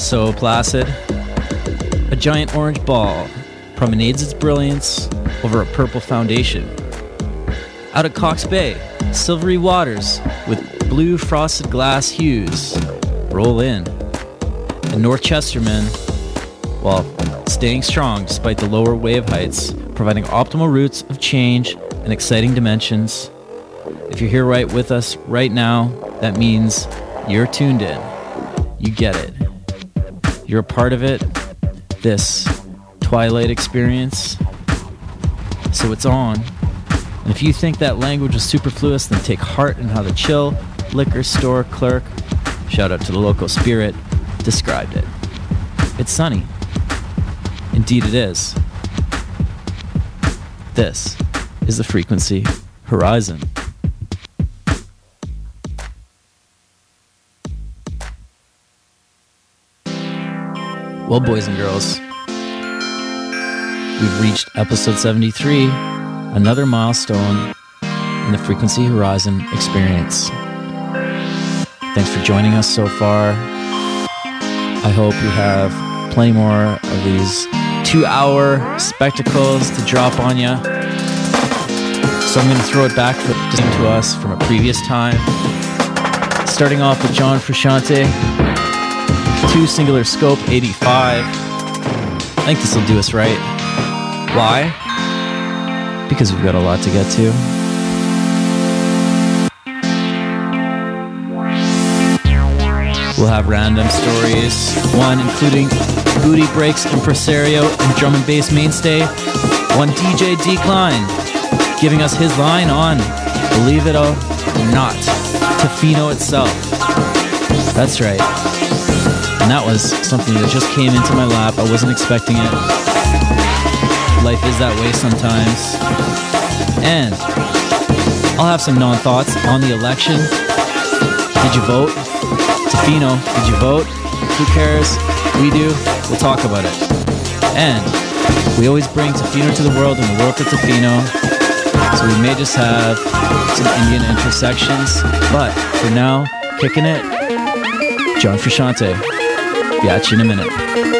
So placid. A giant orange ball promenades its brilliance over a purple foundation. Out at Cox Bay, silvery waters with blue frosted glass hues roll in. And North Chesterman, well, staying strong despite the lower wave heights, providing optimal routes of change and exciting dimensions. If you're here right with us right now, that means you're tuned in. You get it. You're a part of it. This Twilight experience. So it's on. And if you think that language is superfluous, then take heart in how the chill liquor store clerk, shout out to the local spirit, described it. It's sunny. Indeed, it is. This is the frequency horizon. Well, boys and girls, we've reached episode 73, another milestone in the Frequency Horizon experience. Thanks for joining us so far. I hope you have plenty more of these two hour spectacles to drop on you. So I'm going to throw it back to us from a previous time. Starting off with John Frusciante, two singular scope 85. I think this will do us right. Why? Because we've got a lot to get to. We'll have random stories, one including Booty Breaks Impresario and drum and bass mainstay, one DJ Deekline, giving us his line on, believe it or not, Tofino itself. That's right. And that was something that just came into my lap. I wasn't expecting it. Life is that way sometimes. And I'll have some non thoughts on the election. Did you vote? Tofino, did you vote? Who cares? We do. We'll talk about it. And we always bring Tofino to the world and the world to Tofino. So we may just have some Indian intersections. But for now, kicking it, John Frusciante. You in a minute.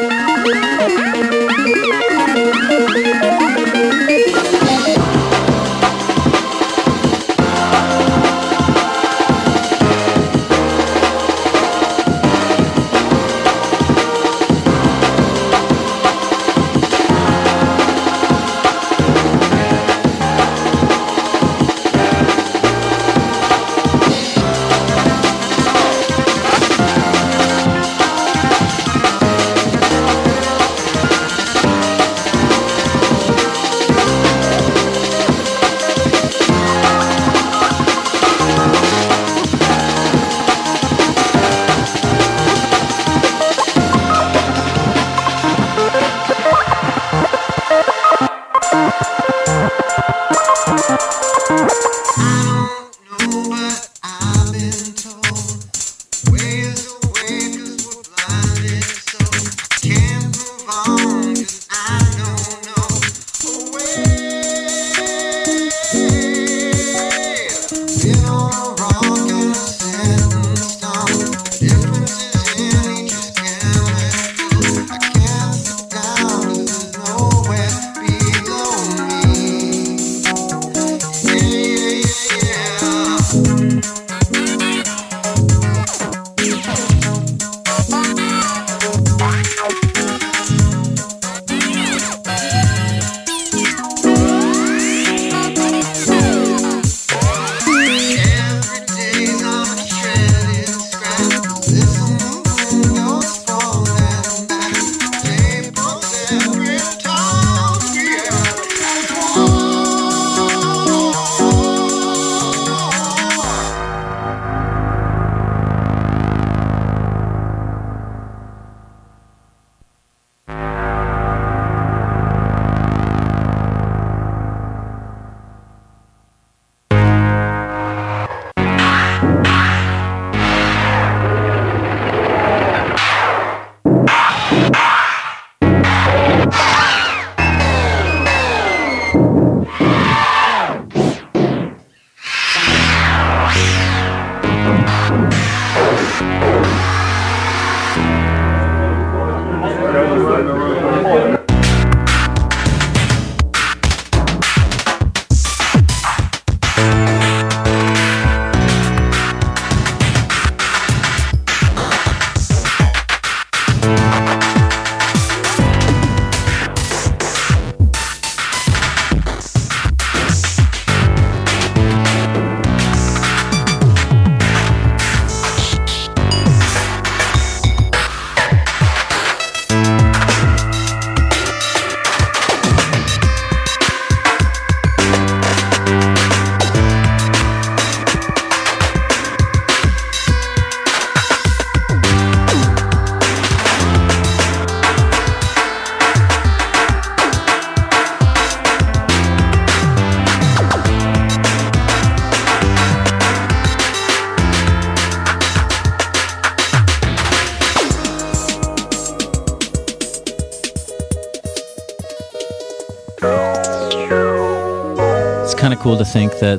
Think that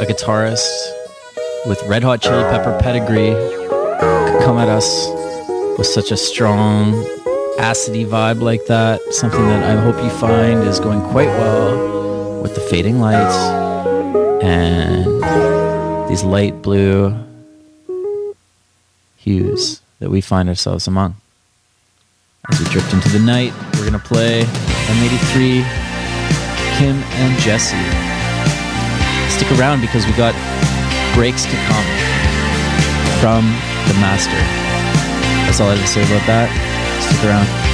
a guitarist with Red Hot Chili Pepper pedigree could come at us with such a strong, acidy vibe like that. Something that I hope you find is going quite well with the fading lights and these light blue hues that we find ourselves among. As we drift into the night, we're going to play M83, Kim and Jessie. Stick around because we got breaks to come from the master. That's all I have to say about that. Stick around.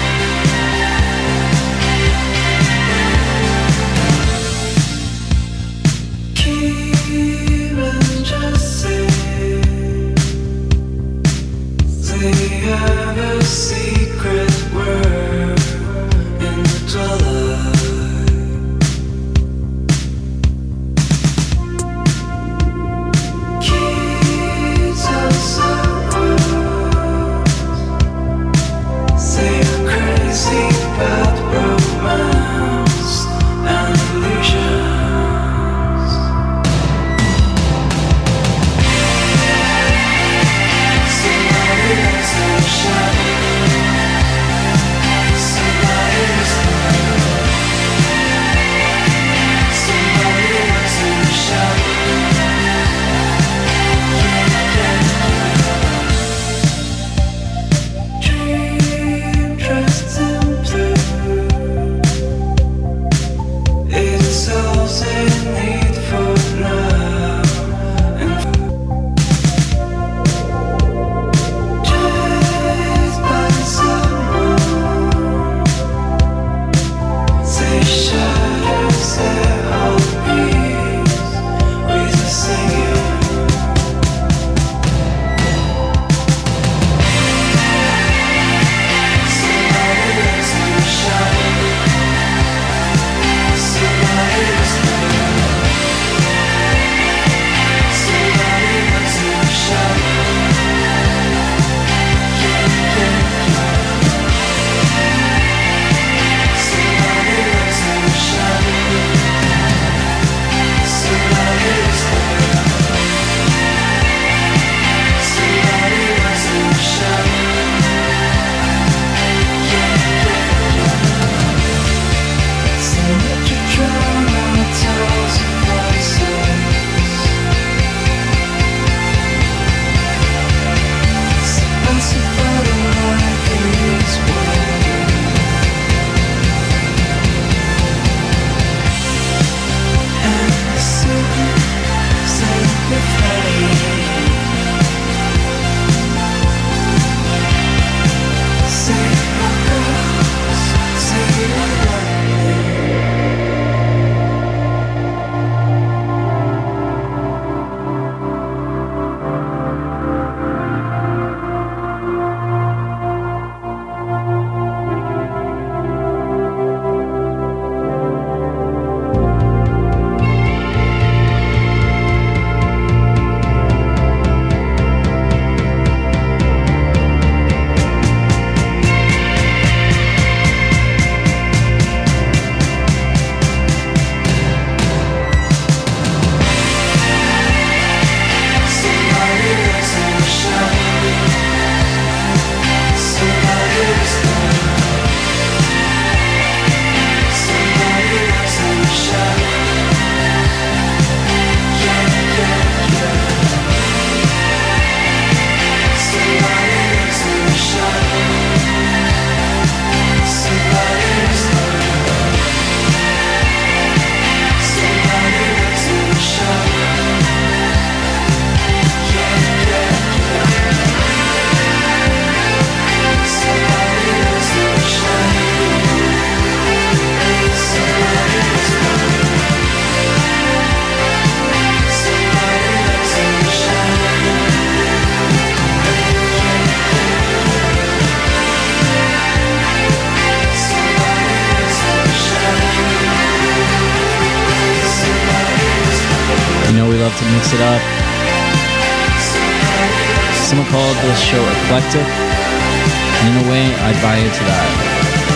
And in a way, I'd buy into that.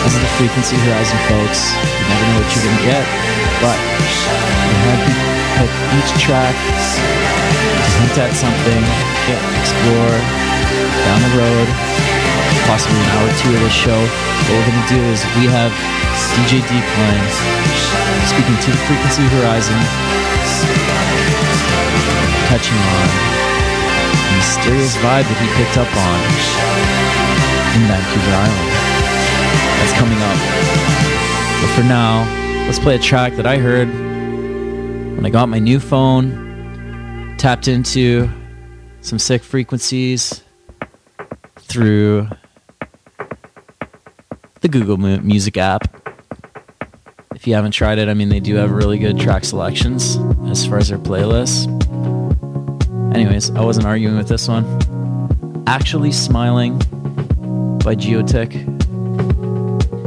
This is the Frequency Horizon, folks. You never know what you're going to get, but you pick each track, hint at something, explore down the road, possibly an hour or two of this show. What we're gonna do is we have DJ Deekline speaking to the frequency horizon, touching on the mysterious vibe that he picked up on in Vancouver Island. That's coming up. But for now, let's play a track that I heard when I got my new phone, tapped into some sick frequencies through the Google Music app. If you haven't tried it, I mean, they do have really good track selections as far as their playlists. Anyways, I wasn't arguing with this one. Actually Smiling by Geotic.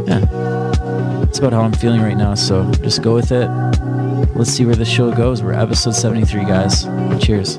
Yeah, It's about how I'm feeling right now, so just go with it. Let's see where the show goes. We're episode 73, guys. Cheers.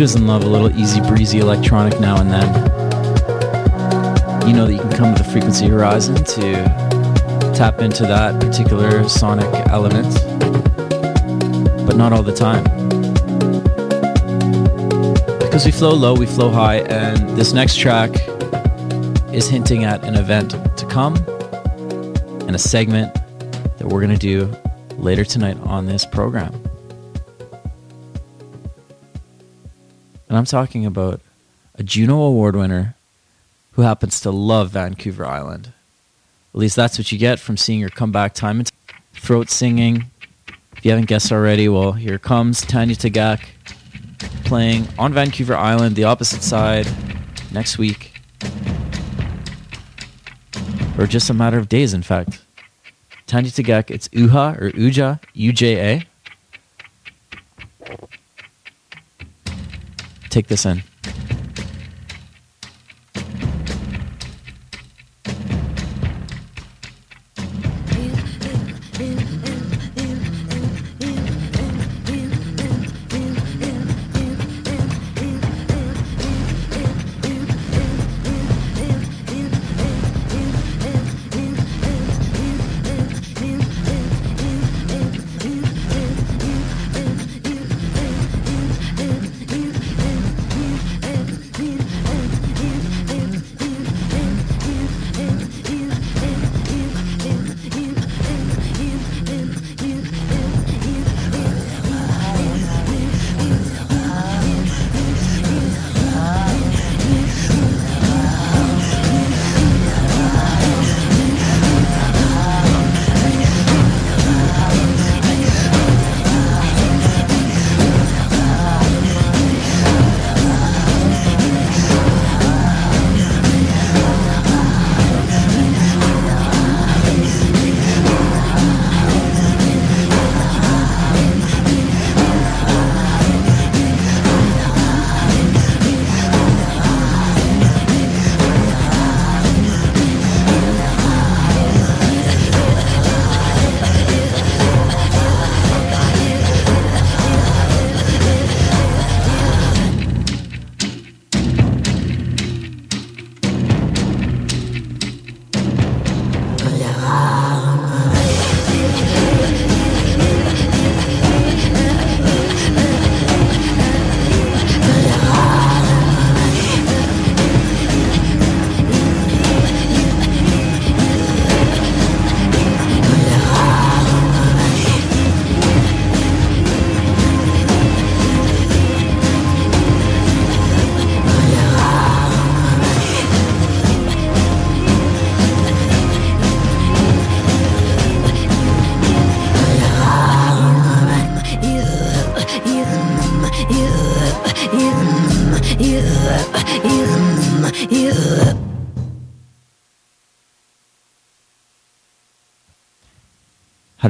Doesn't love a little easy breezy electronic now and then? You know that you can come to the frequency horizon to tap into that particular sonic element, but not all the time. Because we flow low, we flow high, and this next track is hinting at an event to come and a segment that we're going to do later tonight on this program. I'm talking about a Juno Award winner who happens to love Vancouver Island. At least that's what you get from seeing her come back time and t- throat singing. If you haven't guessed already, well, here comes Tanya Tagaq playing on Vancouver Island, the opposite side, next week. Or just a matter of days, in fact. Tanya Tagaq, it's Uha or Uja, U-J-A. Take this in.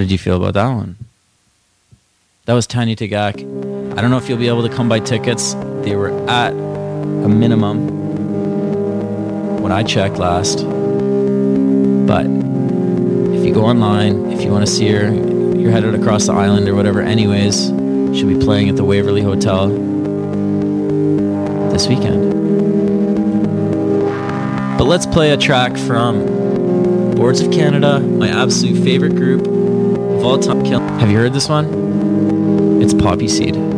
Did you feel about that one? That was Tanya Tagaq. I don't know if you'll be able to come by tickets. They were at a minimum when I checked last. But if you go online, if you want to see her, you're headed across the island or whatever. Anyways, she'll be playing at the Waverley Hotel this weekend. But let's play a track from Boards of Canada, my absolute favorite group all time. Have you heard this one? It's Poppy Seed.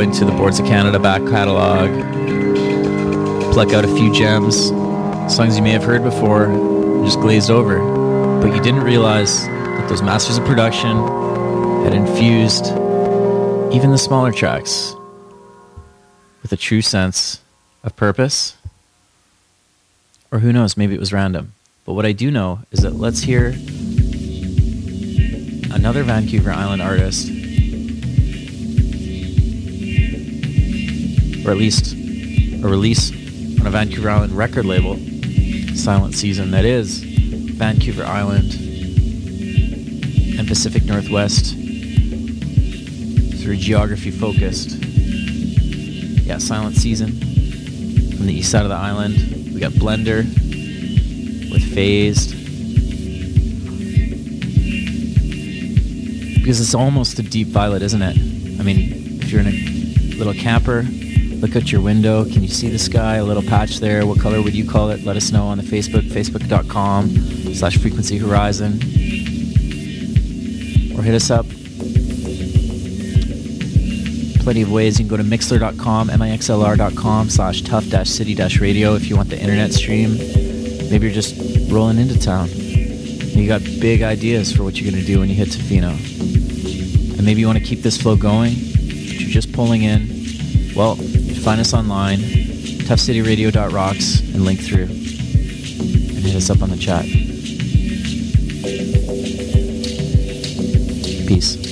Into the Boards of Canada back catalog, pluck out a few gems, songs you may have heard before, and just glazed over. But you didn't realize that those masters of production had infused even the smaller tracks with a true sense of purpose. Or who knows, maybe it was random. But what I do know is that let's hear another Vancouver Island artist, or at least a release on a Vancouver Island record label, Silent Season, that is Vancouver Island and Pacific Northwest through geography focused. Yeah, Silent Season from the east side of the island. We got Blender with Phased. Because it's almost a deep violet, isn't it? I mean, if you're in a little camper, look out your window. Can you see the sky? A little patch there. What color would you call it? Let us know on the Facebook, facebook.com slash frequency horizon. Or hit us up. Plenty of ways. You can go to mixlr.com, mixlr.com slash tough city radio if you want the internet stream. Maybe you're just rolling into town. You got big ideas for what you're going to do when you hit Tofino. And maybe you want to keep this flow going, but you're just pulling in. Well, find us online, toughcityradio.rocks, and link through. And hit us up on the chat. Peace.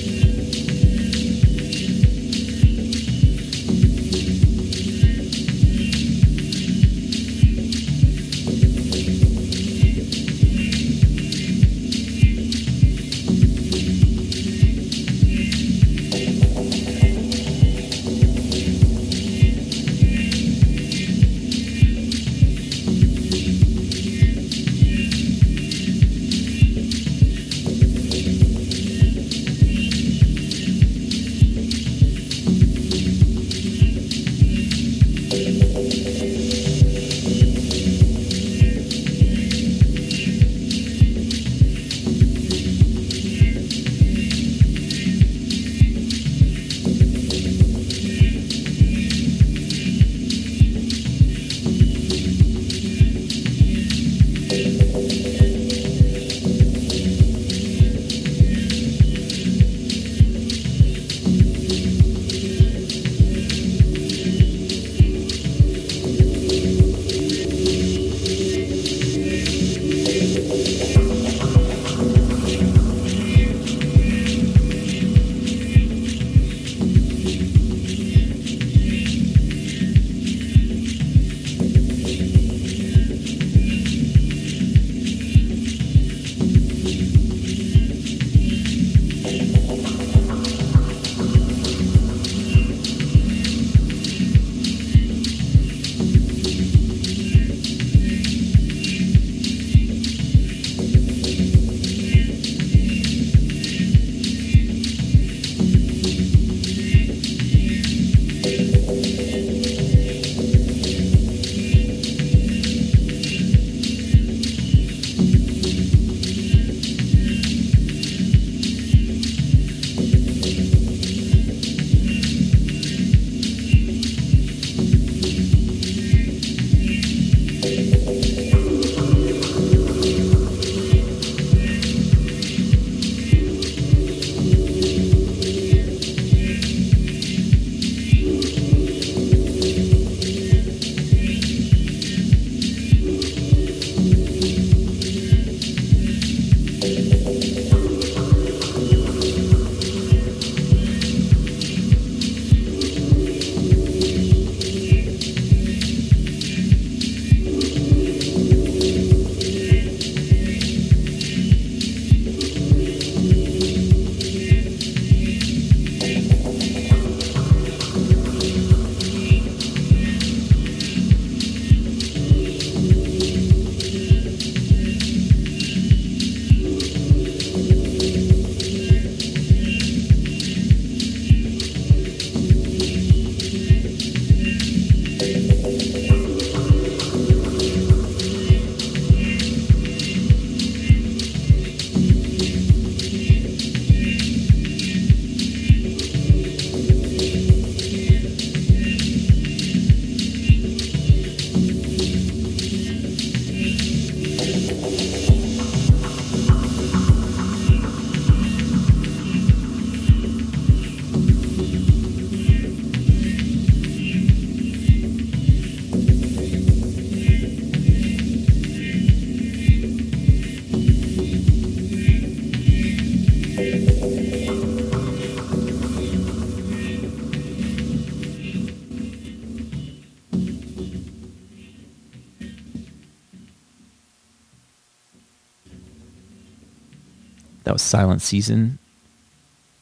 Silent Season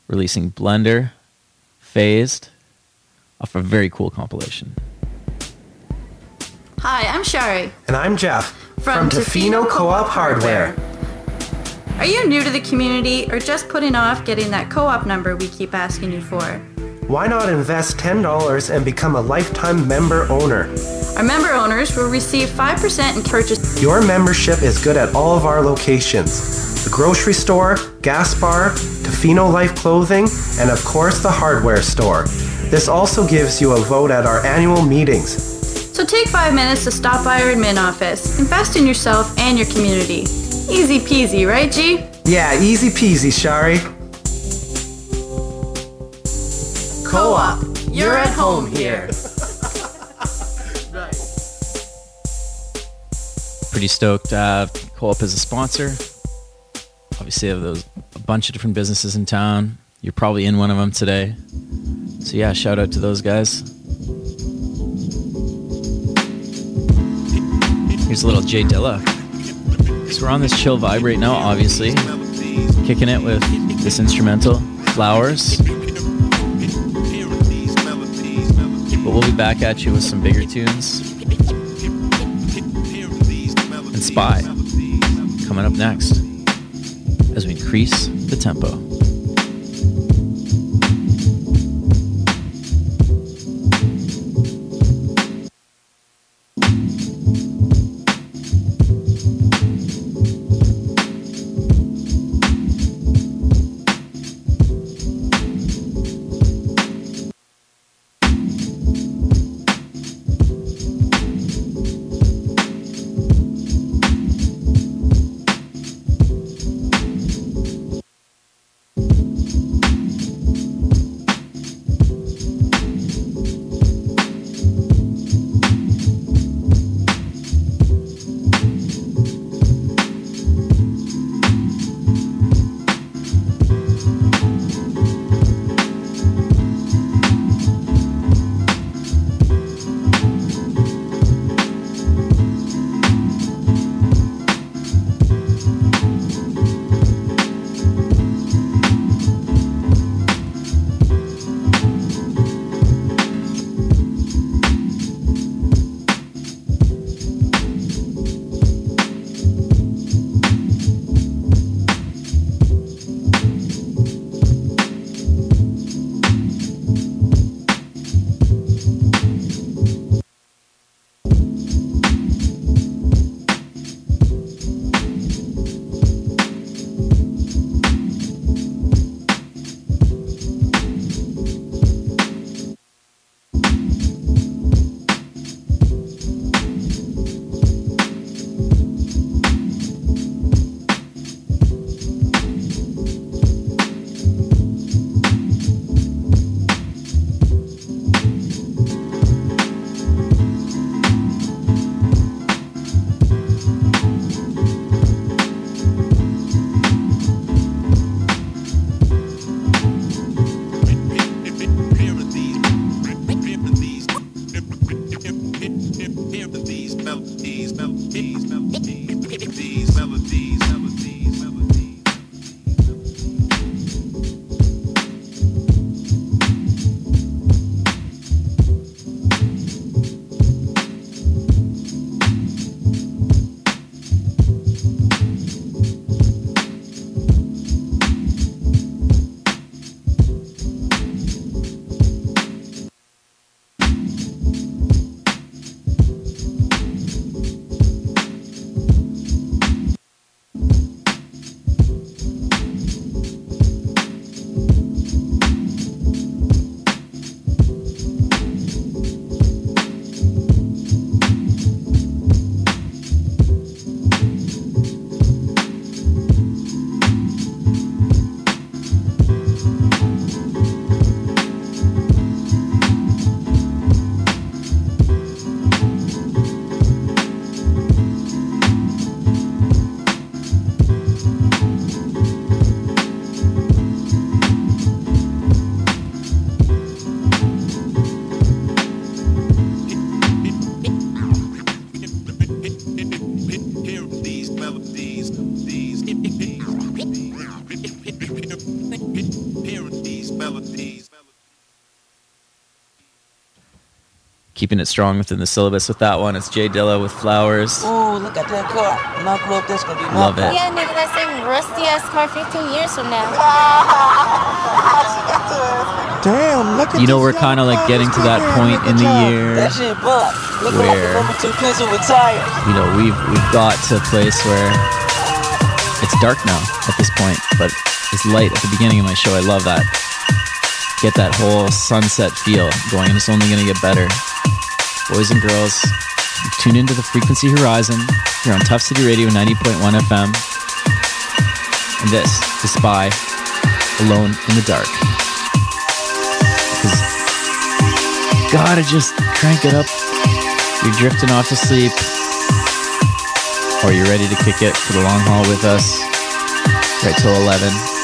releasing Blender, Phased, off a very cool compilation. Hi, I'm Shari. And I'm Jeff From Tofino Co-op Hardware. Are you new to the community or just putting off getting that co op number we keep asking you for? Why not invest $10 and become a lifetime member owner? Our member owners will receive 5% in purchase. Your membership is good at all of our locations the grocery store, gas bar, Tofino Life Clothing, and of course the hardware store. This also gives you a vote at our annual meetings. So take five minutes to stop by our admin office. Invest in yourself and your community. Easy peasy, right, G? Yeah, easy peasy, Shari. Co op, you're at home here. Pretty stoked to have Co-op is a sponsor. Obviously, have those a bunch of different businesses in town. You're probably in one of them today. So yeah, shout out to those guys. Here's a little Jay Dilla. So we're on this chill vibe right now, obviously. Kicking it with this instrumental, Flowers. But we'll be back at you with some bigger tunes. And Spy coming up next increase the tempo. Keeping it strong within the syllabus with that one. It's Jay Dilla with Flowers. Oh, look at that car. Knuckle up, that's gonna be Love it. Yeah, nigga, that same rusty ass car 15 years from now. Damn, look at You know, we're kind of like getting to that point in the year That shit buck. Look where- at the number two pencil with tires. you know we've we've got to a place where it's dark now at this point but it's light at the beginning of my show i love that get that whole sunset feel going and it's only going to get better boys and girls tune into the frequency horizon here on Tuff City radio 90.1 fm and this is spy alone in the dark. Because gotta just crank it up. You're drifting off to sleep. Or you're ready to kick it for the long haul with us. Right till 11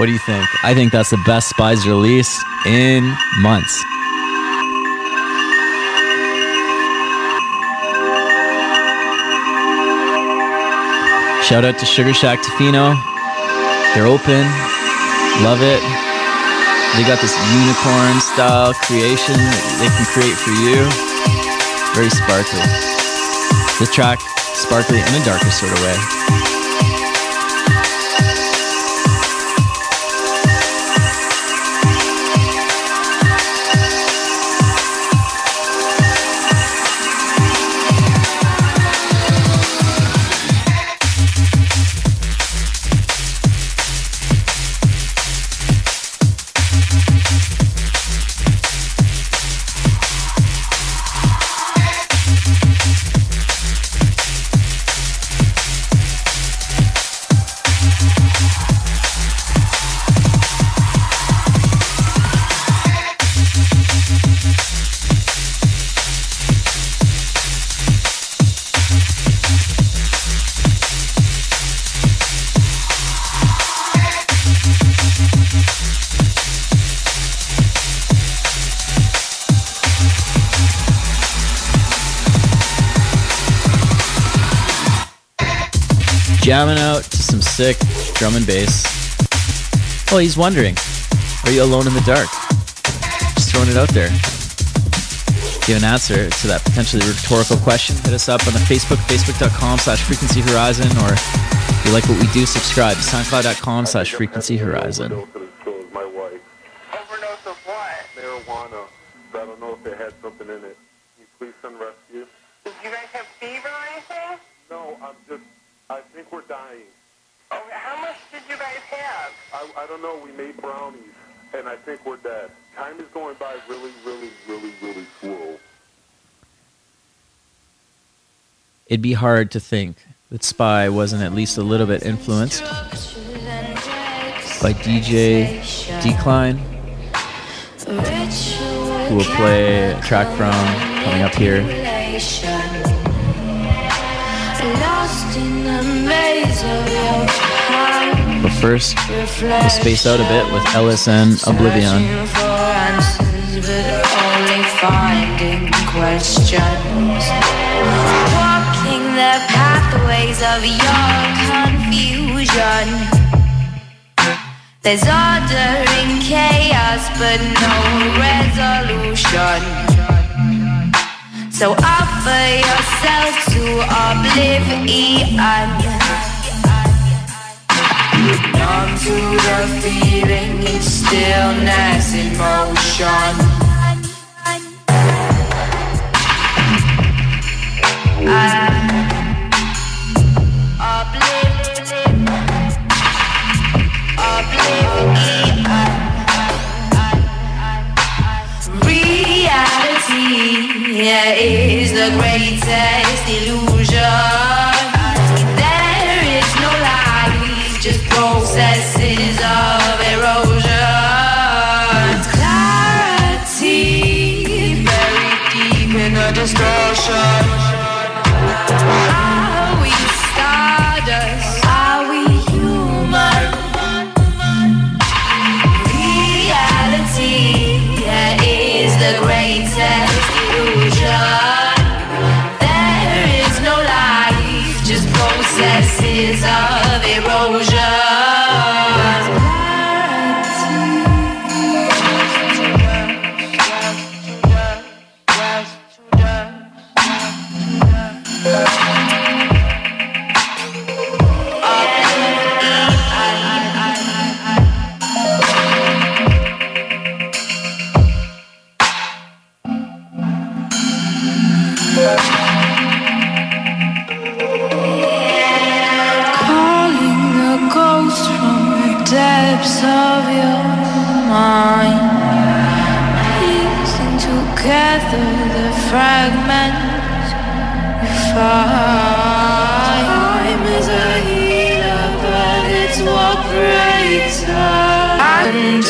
what do you think? I think that's the best Spy's release in months. Shout out to Sugar Shack Tofino. They're open. Love it. They got this unicorn style creation that they can create for you. Very sparkly. This track, sparkly in a darker sort of way. Drum and bass. Oh, he's wondering, are you alone in the dark? Just throwing it out there. Give an answer to that potentially rhetorical question. Hit us up on the Facebook, facebook.com slash frequency horizon, or if you like what we do, subscribe soundcloud.com slash frequency horizon. It'd be hard to think that Spy wasn't at least a little bit influenced by DJ Deekline, who will play a track from coming up here. Lost in the maze of your heart. But first, we'll space out a bit with LSN Oblivion. The pathways of your confusion. There's order in chaos, but no resolution. So offer yourself to oblivion. Numb to the feeling, it's stillness in motion. Ah. Is the greatest illusion. There is no just processes of erosion. Clarity buried deep in the. Processes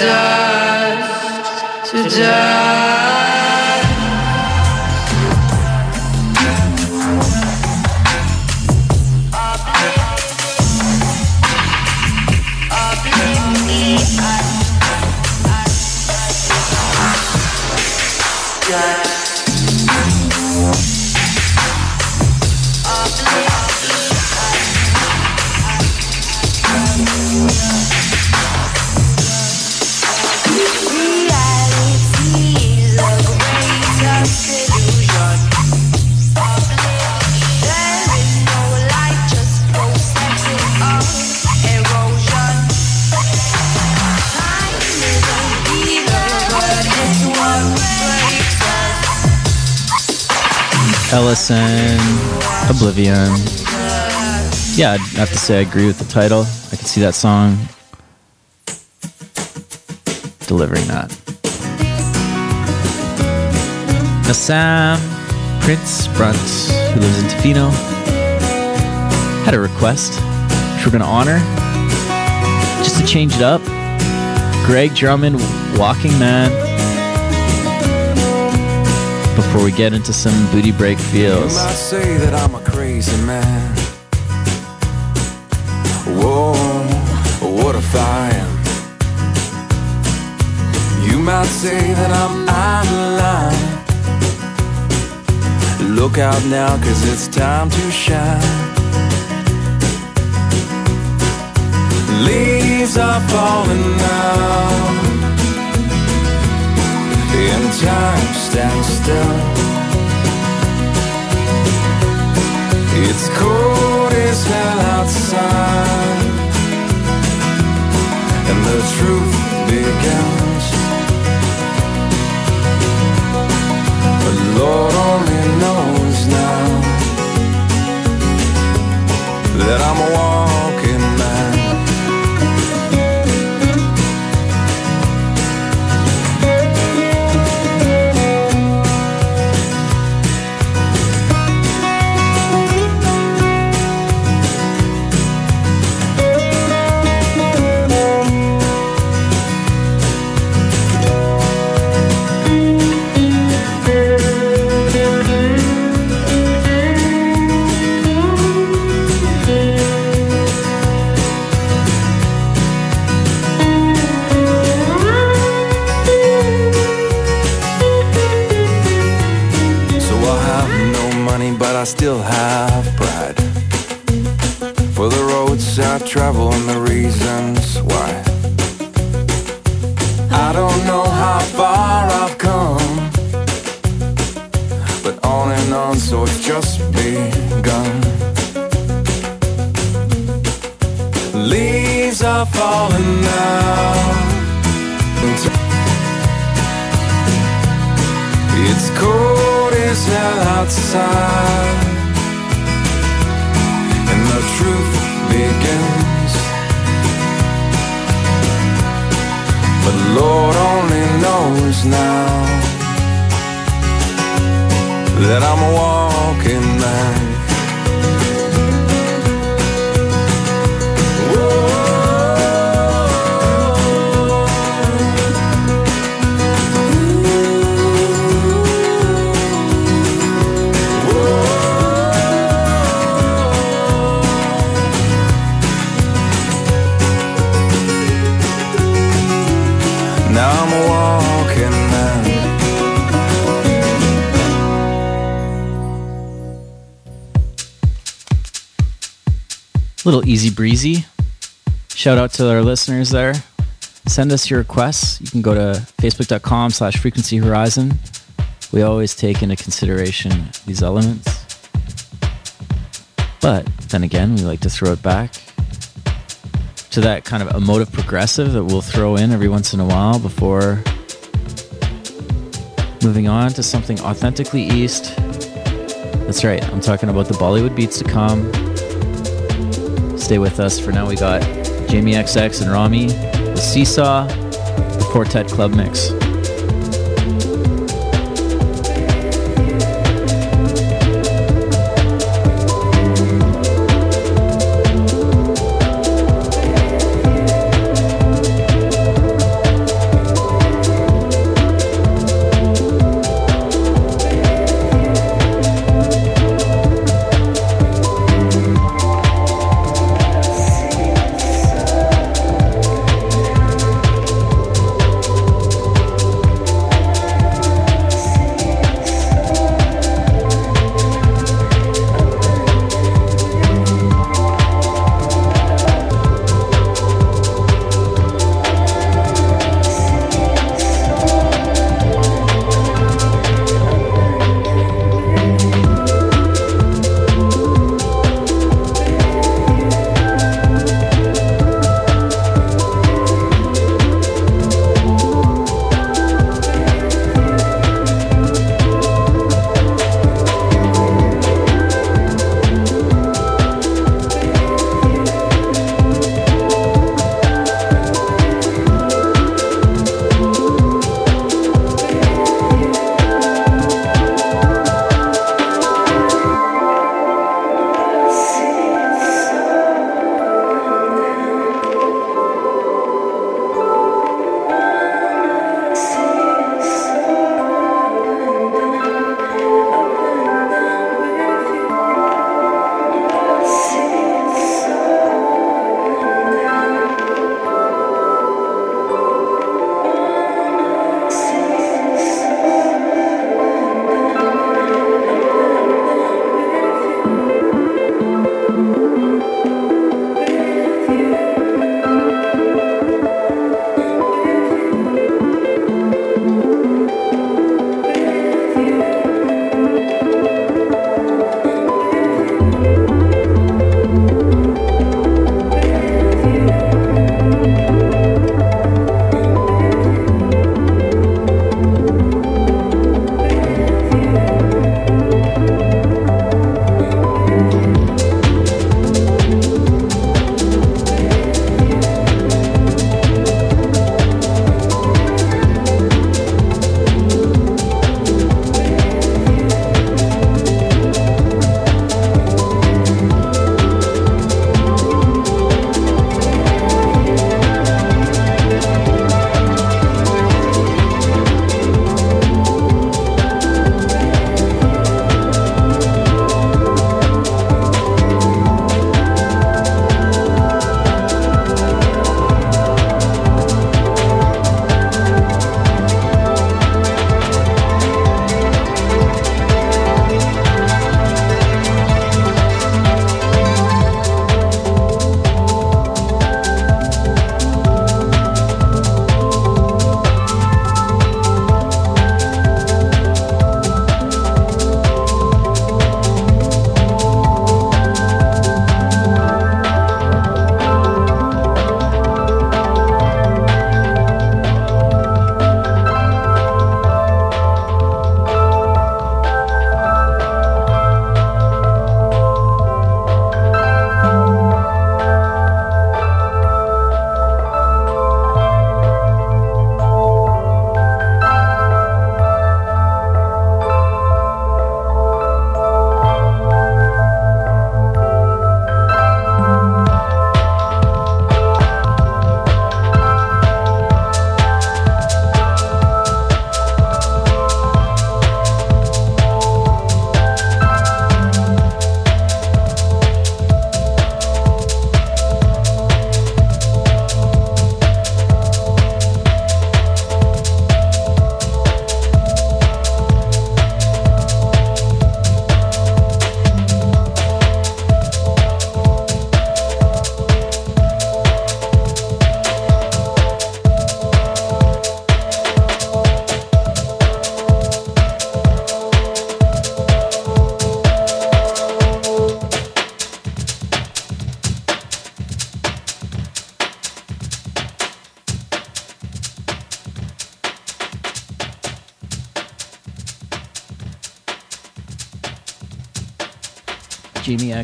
dust to dust. Oblivion. Yeah, I'd have to say I agree with the title. I can see that song delivering that. Now, Sam Prince Brunt, who lives in Tofino, had a request, which we're going to honor. Just to change it up, Greg Drummond, Walking Man. Before we get into some booty break feels. You might say that I'm a crazy man. Whoa, what if I am? You might say that I'm out of line. Look out now, cause it's time to shine. Leaves are falling now. And time stands still. It's cold as hell outside, and the truth begins. But Lord only knows now that I'm a still have pride for the roads I travel and the reasons why. I don't know how far I've come, but on and on, so it's just begun. Leaves are falling now. It's cold as hell outside, the truth begins. But Lord only knows now that I'm a walking man. Little easy breezy. Shout out to our listeners there. Send us your requests. You can go to facebook.com slash frequency horizon. We always take into consideration these elements. But then again, we like to throw it back to that kind of emotive progressive that we'll throw in every once in a while before moving on to something authentically East. That's right, I'm talking about the Bollywood beats to come. Stay with us. For now, we got Jamie XX and Romy, the Seesaw, the Four Tet Club Mix.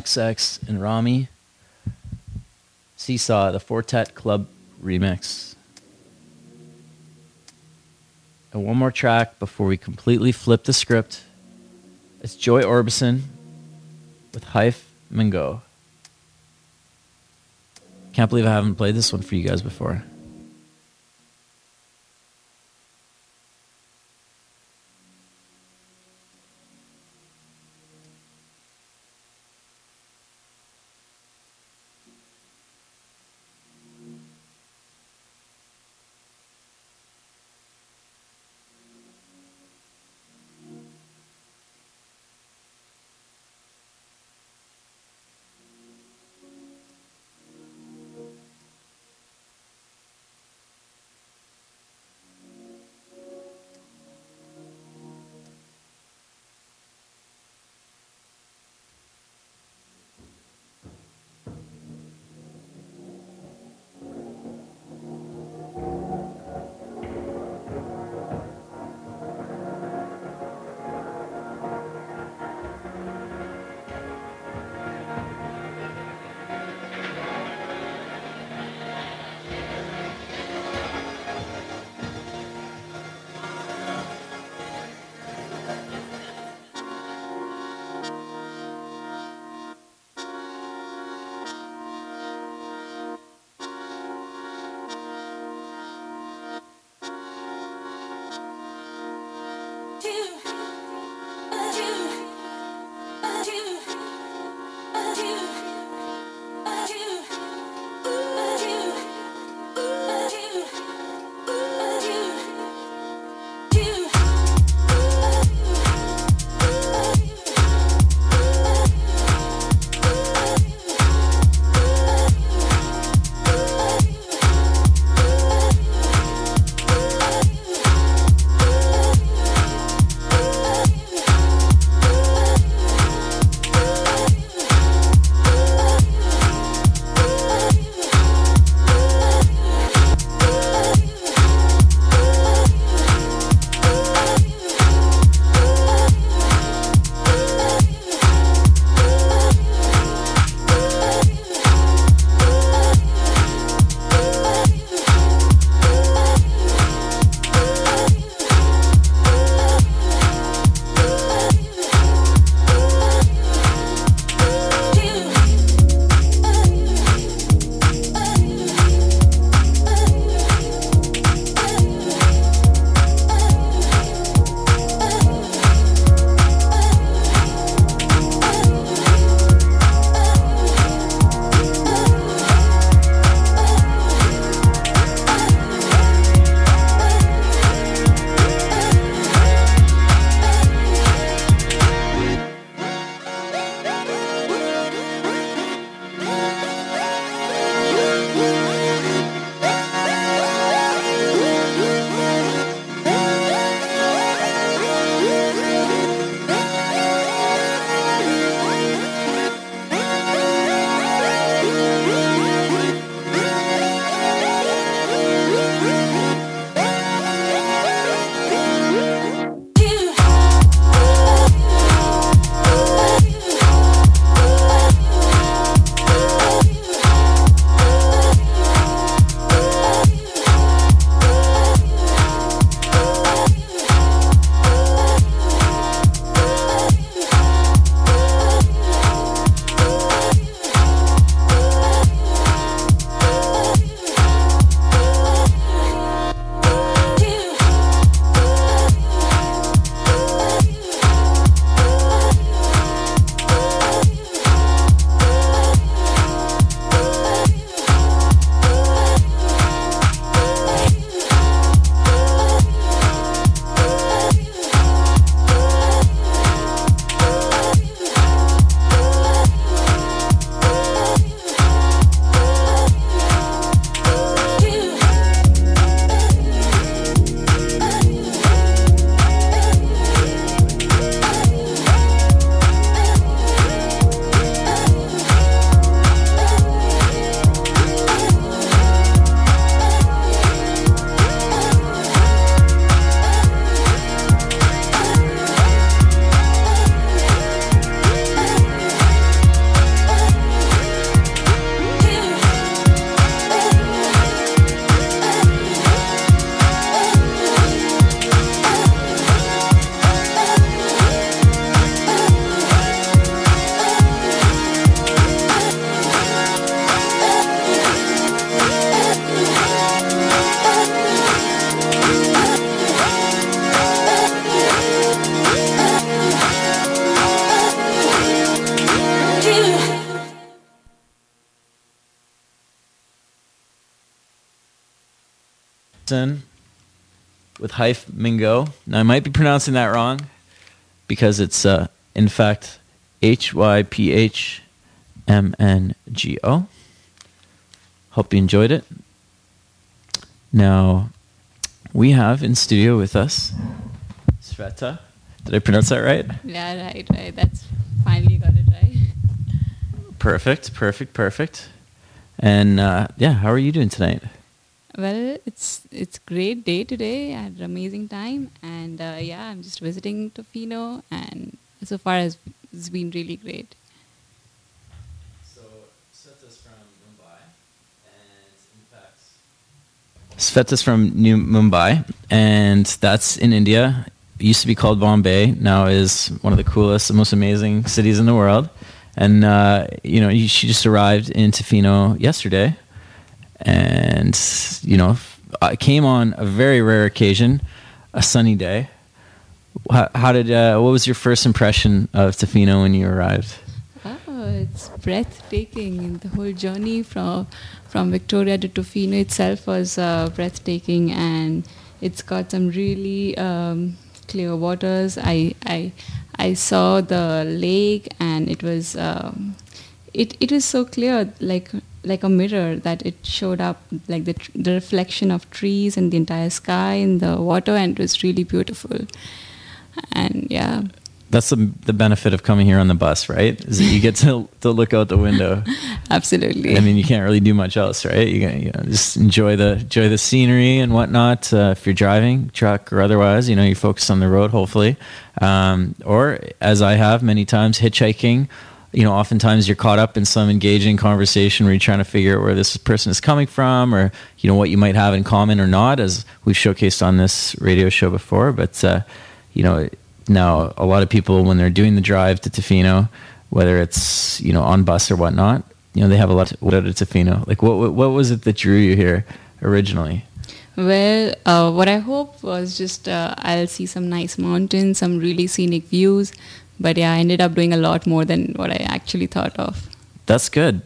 XX and Romy. Seesaw, the Four Tet Club remix. And one more track before we completely flip the script. It's Joy Orbison with Hyph Mngo. Can't believe I haven't played this one for you guys before. Mingo. Now I might be pronouncing that wrong because it's uh, in fact H Y P H M N G O. Hope you enjoyed it. Now we have in studio with us Sveta. Did I pronounce that right? Yeah, right, right. That's finally got it right. Perfect, perfect, perfect. And uh, yeah, how are you doing tonight? Well, it's it's great day today. I had an amazing time, and uh, yeah, I'm just visiting Tofino, and so far it's, it's been really great. So Sveta's from Mumbai, and in fact, Sveta's from New Mumbai, and that's in India. It used to be called Bombay. Now is one of the coolest and most amazing cities in the world. And uh, you know, she just arrived in Tofino yesterday, and you know, I came on a very rare occasion, a sunny day. How, how did? Uh, what was your first impression of Tofino when you arrived? Oh, it's breathtaking. The whole journey from from Victoria to Tofino itself was uh, breathtaking, and it's got some really um, clear waters. I I I saw the lake, and it was um, it it was so clear, like like a mirror that it showed up like the tr- the reflection of trees and the entire sky in the water, and it was really beautiful. And yeah, That's the the benefit of coming here on the bus, right? Is that you get to to look out the window. absolutely. I mean, you can't really do much else, right? You, you know, just enjoy the enjoy the scenery and whatnot. Uh, if you're driving, truck or otherwise, you know, you focus on the road, hopefully. Um, or as I have many times, hitchhiking. You know, oftentimes you're caught up in some engaging conversation where you're trying to figure out where this person is coming from, or you know what you might have in common or not, as we've showcased on this radio show before. But uh, you know, now a lot of people when they're doing the drive to Tofino, whether it's you know on bus or whatnot, you know they have a lot to, what out of Tofino. Like what what- was it that drew you here originally? Well, uh, what I hope was just uh, I'll see some nice mountains, some really scenic views. But yeah, I ended up doing a lot more than what I actually thought of. That's good.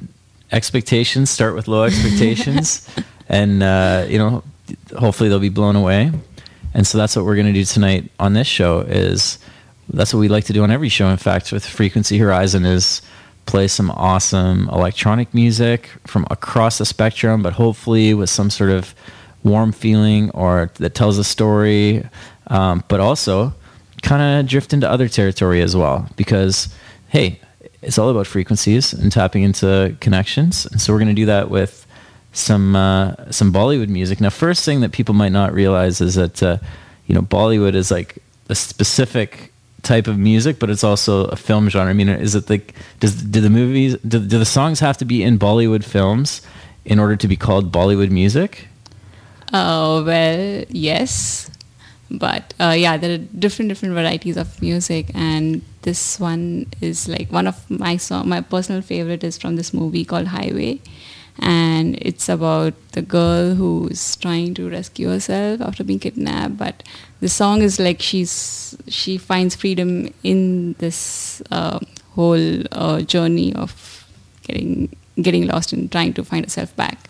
Expectations start with low expectations, and uh, you know hopefully they'll be blown away. And so that's what we're going to do tonight on this show. Is that's what we like to do on every show. In fact, with Frequency Horizon is play some awesome electronic music from across the spectrum, but hopefully with some sort of warm feeling or that tells a story, um, but also kind of drift into other territory as well. Because hey, it's all about frequencies and tapping into connections, and so we're going to do that with some uh, some Bollywood music. Now, first thing that people might not realize is that uh, you know Bollywood is like a specific type of music, but it's also a film genre. I mean, is it like does do the movies do, do the songs have to be in Bollywood films in order to be called Bollywood music? Uh, well, yes, but uh, yeah, there are different different varieties of music, and this one is like one of my song. My personal favorite is from this movie called Highway, and it's about the girl who's trying to rescue herself after being kidnapped. But the song is like she's she finds freedom in this uh, whole uh, journey of getting getting lost and trying to find herself back.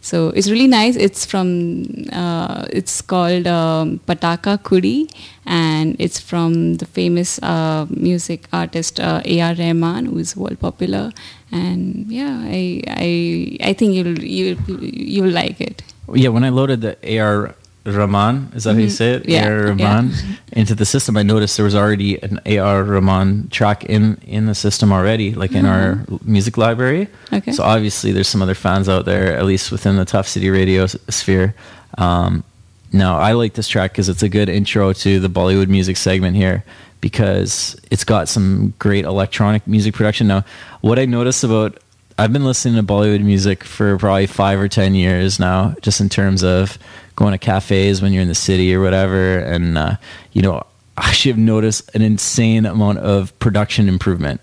So it's really nice. It's from uh, it's called um, Pataka Kudi, and it's from the famous uh, music artist uh, A.R. Rahman, who is world popular. And yeah, I I I think you'll you you'll like it. Yeah, when I loaded the AR Rahman, is that how you Mhm. say it? Yeah, AR yeah. Into the system, I noticed there was already an AR Rahman track in in the system already, like in our music library. Okay. So obviously, there's some other fans out there, at least within the Tuff City Radio sphere. Um, now, I like this track because it's a good intro to the Bollywood music segment here because it's got some great electronic music production. Now, what I noticed about I've been listening to Bollywood music for probably five or ten years now, just in terms of going to cafes when you're in the city or whatever, and uh, you know, I should have noticed an insane amount of production improvement.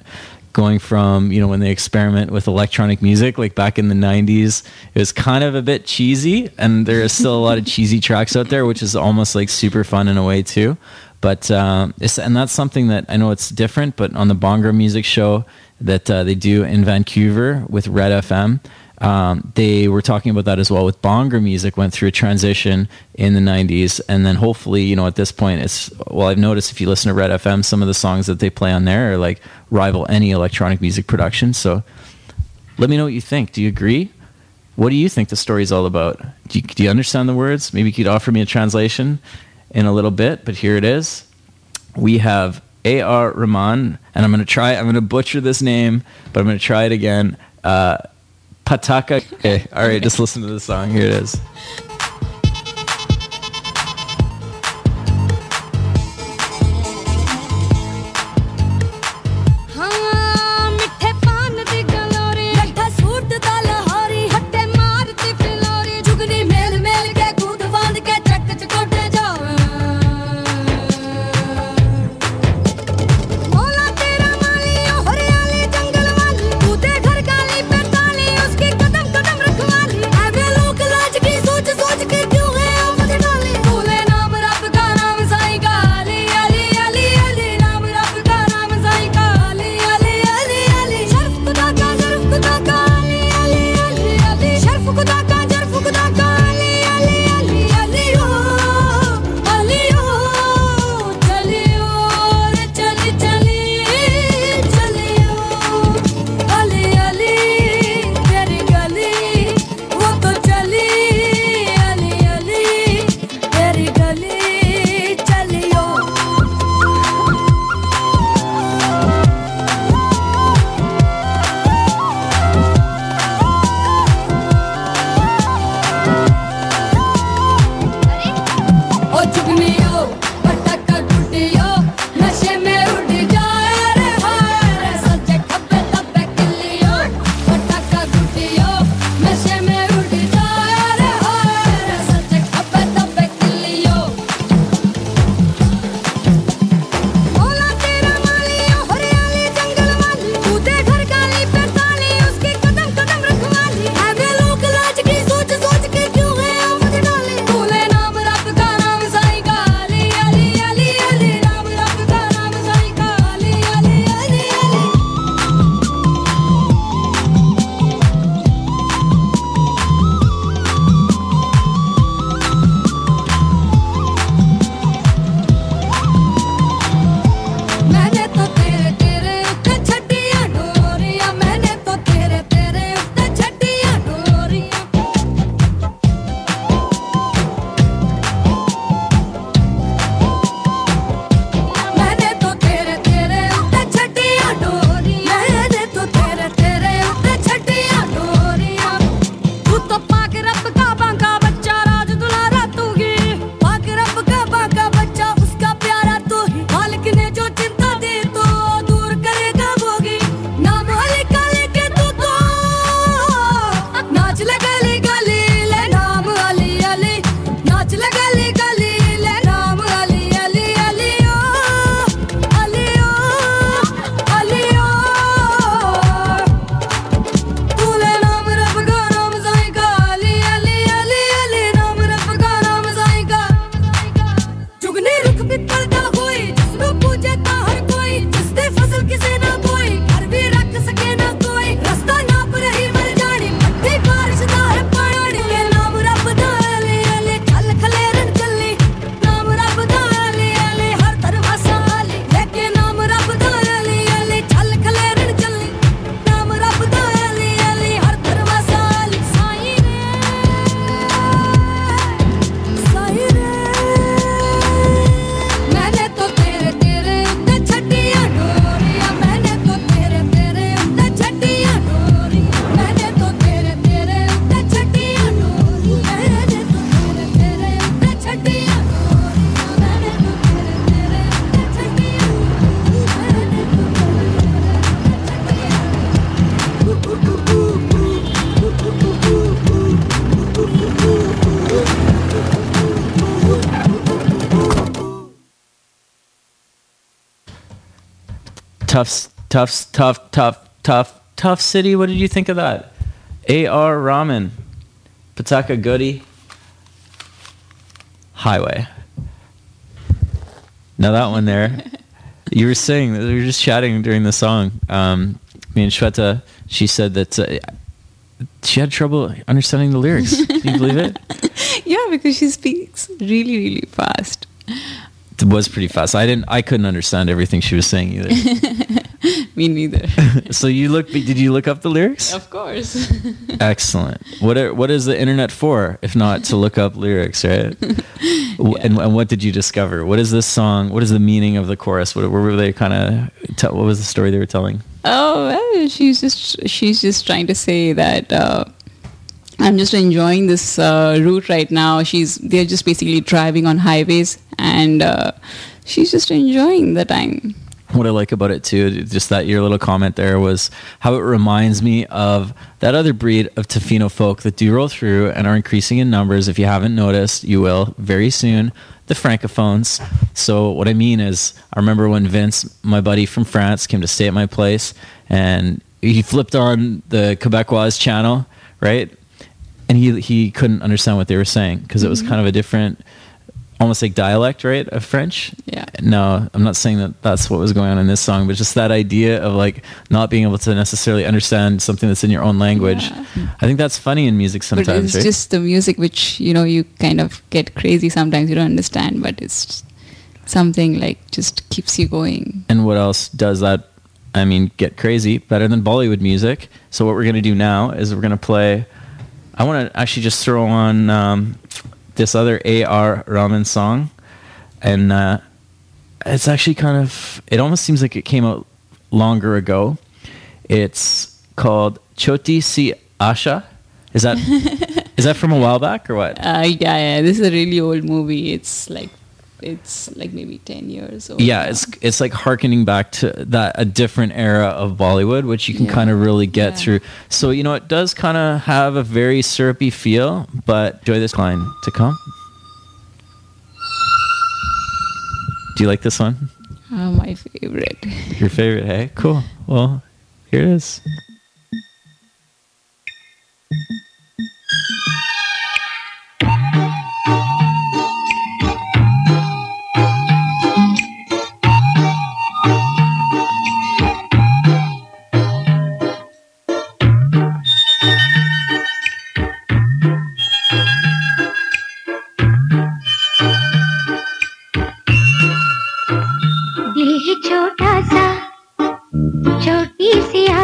Going from you know when they experiment with electronic music, like back in the '90s, it was kind of a bit cheesy, and there are still a lot of cheesy tracks out there, which is almost like super fun in a way too. But um, it's, and that's something that I know it's different. But on the Bhangra Music Show that uh, they do in Vancouver with Red FM, um, they were talking about that as well with bhangra music went through a transition in the 90s and then hopefully you know at this point it's well i've noticed if you listen to red fm some of the songs that they play on there are like rival any electronic music production. So let me know what you think. Do you agree? What do you think the story is all about? Do you, do you understand the words? Maybe you could offer me a translation in a little bit but here it is. We have ar rahman and i'm going to try i'm going to butcher this name but i'm going to try it again. Uh, Pataka. Okay, all right, just listen to the song. Here it is. tough, tough, tough, tough, tough, Tuff City. What did you think of that? A.R. Rahman, Patakha Guddi, Highway. Now that one there, you were saying that we were just chatting during the song. Um, me and Shweta, she said that uh, she had trouble understanding the lyrics. Do you believe it? yeah, because she speaks really, really fast. It was pretty fast. I didn't. I couldn't understand everything she was saying either. Me neither. so you look. Did you look up the lyrics? of course. Excellent. What are, what is the internet for if not to look up lyrics, right? W and, and what did you discover? What is this song? What is the meaning of the chorus? What, what were they kind of? What was the story they were telling? Oh well, she's just she's just trying to say that uh, I'm just enjoying this uh, route right now. She's they're just basically driving on highways, and uh, she's just enjoying the time. What I like about it too, just that your little comment there was how it reminds me of that other breed of Tofino folk that do roll through and are increasing in numbers. If you haven't noticed, you will very soon. The francophones. So what I mean is, I remember when Vince, my buddy from France, came to stay at my place, and he flipped on the Quebecois channel, right? And he he couldn't understand what they were saying because it was Mhm. kind of a different, almost like dialect, right, of French. Yeah. No, I'm not saying that that's what was going on in this song, but just that idea of like not being able to necessarily understand something that's in your own language. I think that's funny in music but sometimes, it's right? just the music which you know you kind of get crazy sometimes. You don't understand, but it's something like just keeps you going. and what else does that? I mean, get crazy better than Bollywood music. So what we're gonna do now is we're gonna play. I want to actually just throw on um, this other A.R. Rahman song, and uh, it's actually kind of. It almost seems like it came out longer ago. It's called Choti Si Asha. Is that is that from a while back or what? Uh, yeah, yeah, this is a really old movie. It's like it's like maybe ten years old. yeah now. it's it's like harkening back to that a different era of bollywood which you can Yeah. kind of really get Yeah. through so you know it does kind of have a very syrupy feel but enjoy this line to come do you like this one Oh, my favorite. your favorite hey cool well here it is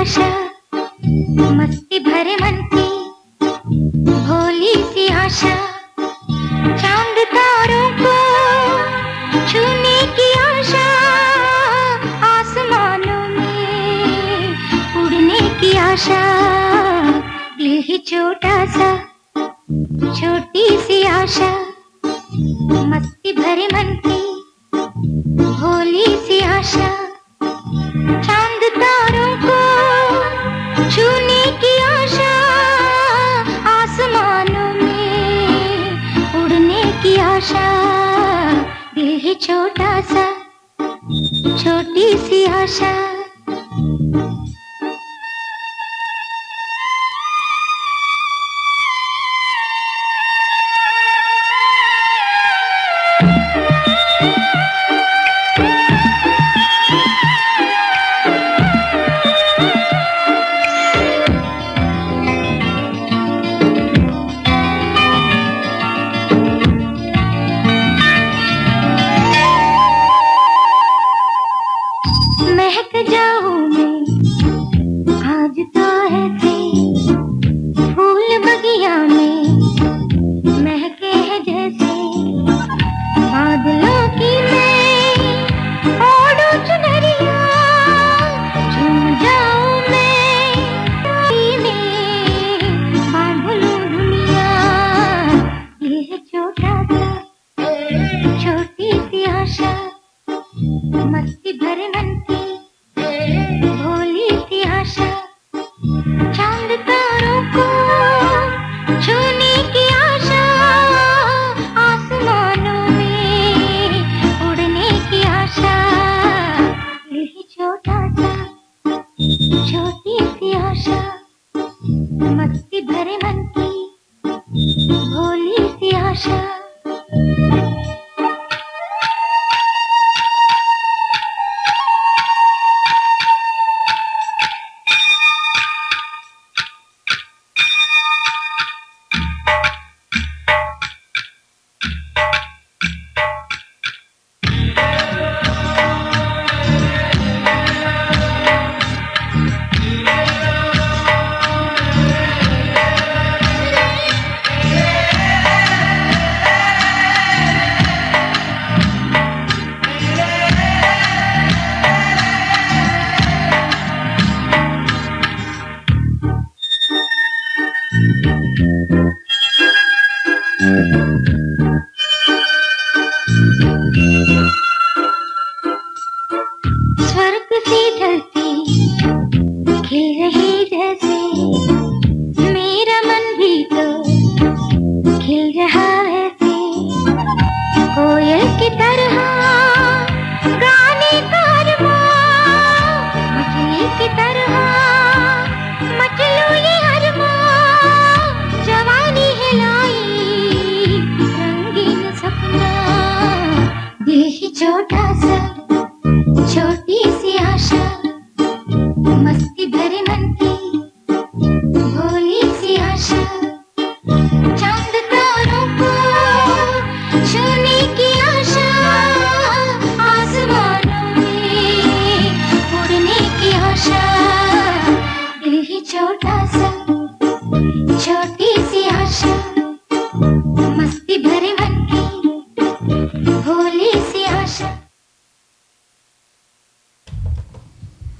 C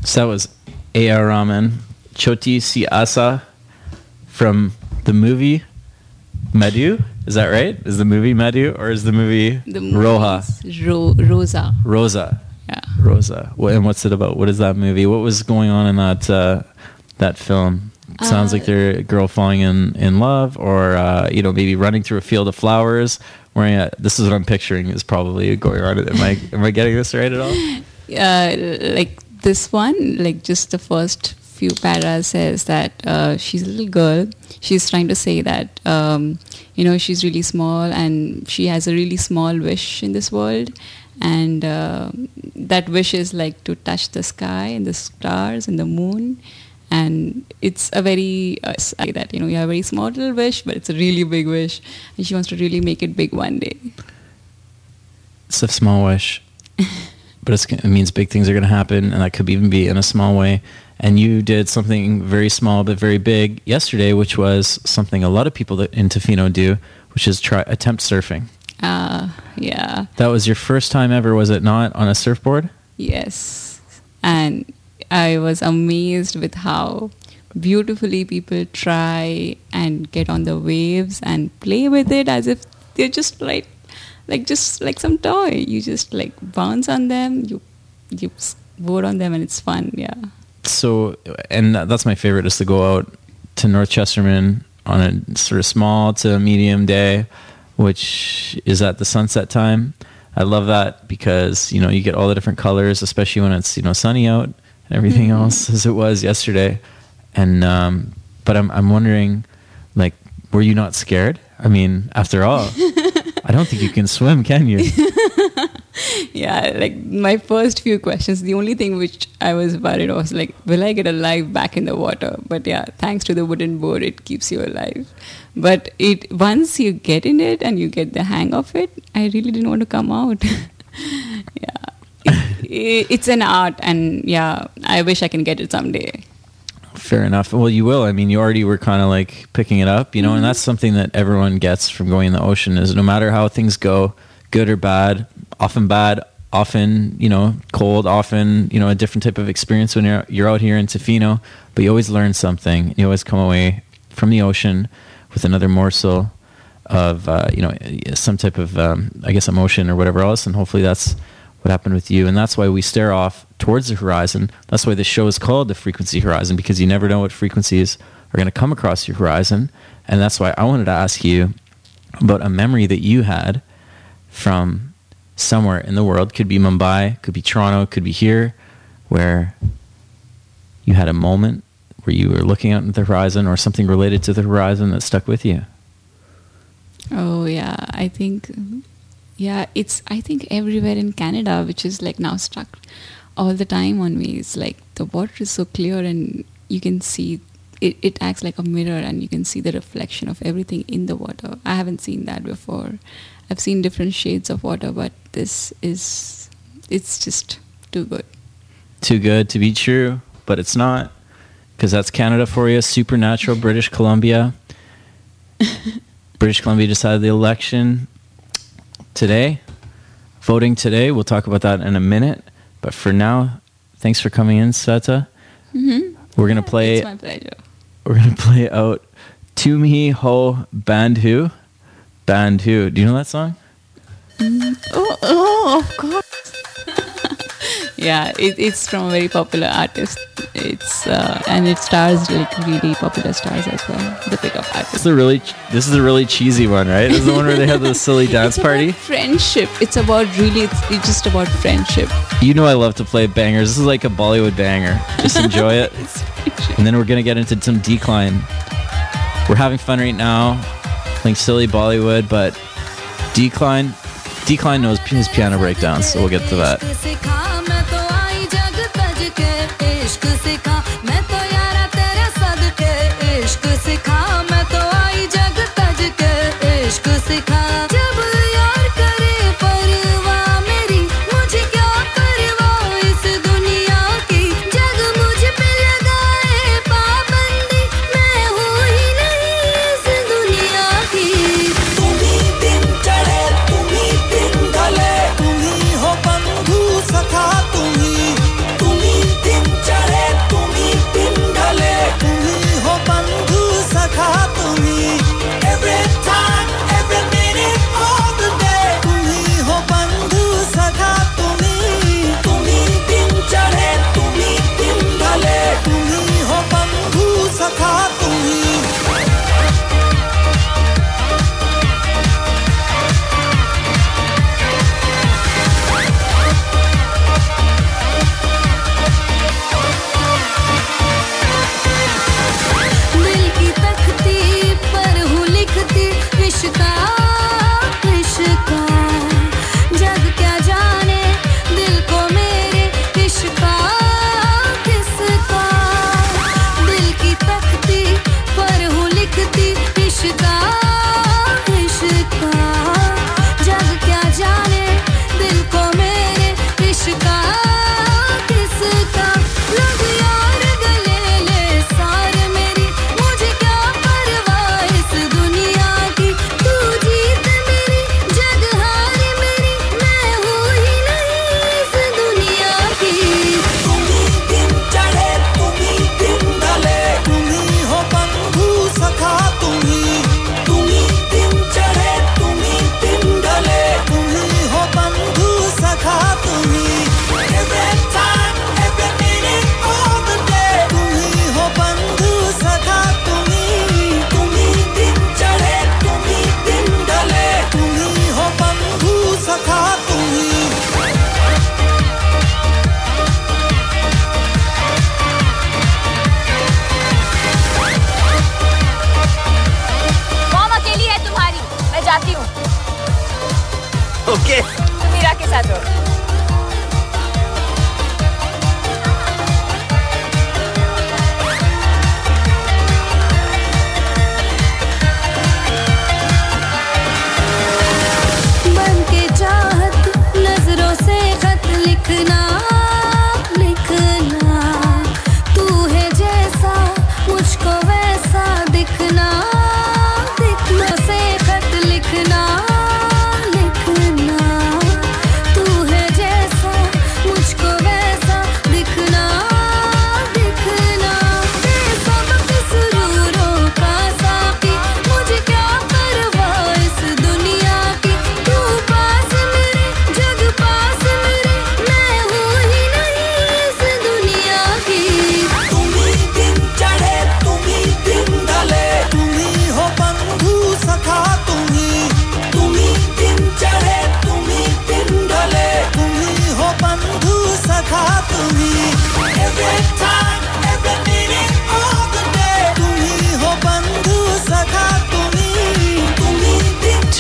So that was A.R. Rahman, Choti Si Asha from the movie Madhu. Is that right? Is the movie Madhu or is the movie the Roja. Ro- Rosa. Rosa. Yeah. Rosa. And what's it about? What is that movie? What was going on in that uh, that film? It sounds Uh, like they're a girl falling in, in love, or uh, you know, maybe running through a field of flowers. Wearing a, this is what I'm picturing is probably going on. Am I am I getting this right at all? uh, like this one, like just the first few paras says that uh, she's a little girl. She's trying to say that um, you know she's really small and she has a really small wish in this world, and uh, that wish is like to touch the sky and the stars and the moon. And it's a very uh, say that you know you have a very small little wish, but it's a really big wish, and she wants to really make it big one day. It's a small wish, but it's, it means big things are going to happen, and that could even be in a small way. And you did something very small but very big yesterday, which was something a lot of people that in Tofino do, which is try attempt surfing. Uh, yeah. That was your first time ever, was it not, on a surfboard? Yes. And I was amazed with how beautifully people try and get on the waves and play with it as if they're just like like just like some toy. You just like bounce on them, you you board on them and it's fun, yeah. So, and that's my favorite is to go out to North Chesterman on a sort of small to medium day, which is at the sunset time. I love that because, you know, you get all the different colors, especially when it's, you know, sunny out and everything Mhm. else as it was yesterday. And, um, but I'm, I'm wondering, like, were you not scared? I mean, after all, I don't think you can swim, can you? yeah, like my first few questions, the only thing which I was worried was like, will I get alive back in the water? But yeah, thanks to the wooden board, it keeps you alive. But it once you get in it and you get the hang of it, I really didn't want to come out. yeah, it's an art, and yeah, I wish I can get it someday. Fair enough. Well, you will. I mean, you already were kind of like picking it up, you know, and that's something that everyone gets from going in the ocean is no matter how things go, good or bad, often bad, often, you know, cold, often, you know, a different type of experience when you're, you're out here in Tofino, but you always learn something. You always come away from the ocean with another morsel of, uh, you know, some type of, um, I guess, emotion or whatever else. And hopefully that's what happened with you. And that's why we stare off towards the horizon. That's why the show is called the frequency horizon because you never know what frequencies are going to come across your horizon. And that's why I wanted to ask you about a memory that you had from somewhere in the world. Could be Mumbai, could be Toronto, could be here, where you had a moment where you were looking out at the horizon or something related to the horizon that stuck with you. Oh yeah, I think yeah, it's I think everywhere in Canada, which is like now stuck all the time on me. It's like the water is so clear and you can see it, it acts like a mirror and you can see the reflection of everything in the water. I haven't seen that before. I've seen different shades of water, but this is it's just too good. Too good to be true, but it's not because that's Canada for you. Supernatural British Columbia. British Columbia decided the election today, voting today. We'll talk about that in a minute. But for now, thanks for coming in, Shweta. Mm-hmm. We're gonna play. It's my pleasure. We're gonna play out "Tum Hi Ho Bandhu." Bandhu. Do you know that song? Oh, oh, of course. Yeah, it, it's from a very popular artist. It's uh, and it stars like really popular stars as well. The pickup This artist. is a really. This is a really cheesy one, right? This is the one where they have the silly dance It's about party. friendship. It's about really. It's, it's just about friendship. You know I love to play bangers. This is like a Bollywood banger. Just enjoy it. and then we're gonna get into some Deekline. We're having fun right now, playing silly Bollywood, but Deekline Deekline knows his piano breakdowns, so we'll get to that. इश्क सिखा मैं तो यारा तेरे सदके इश्क सिखा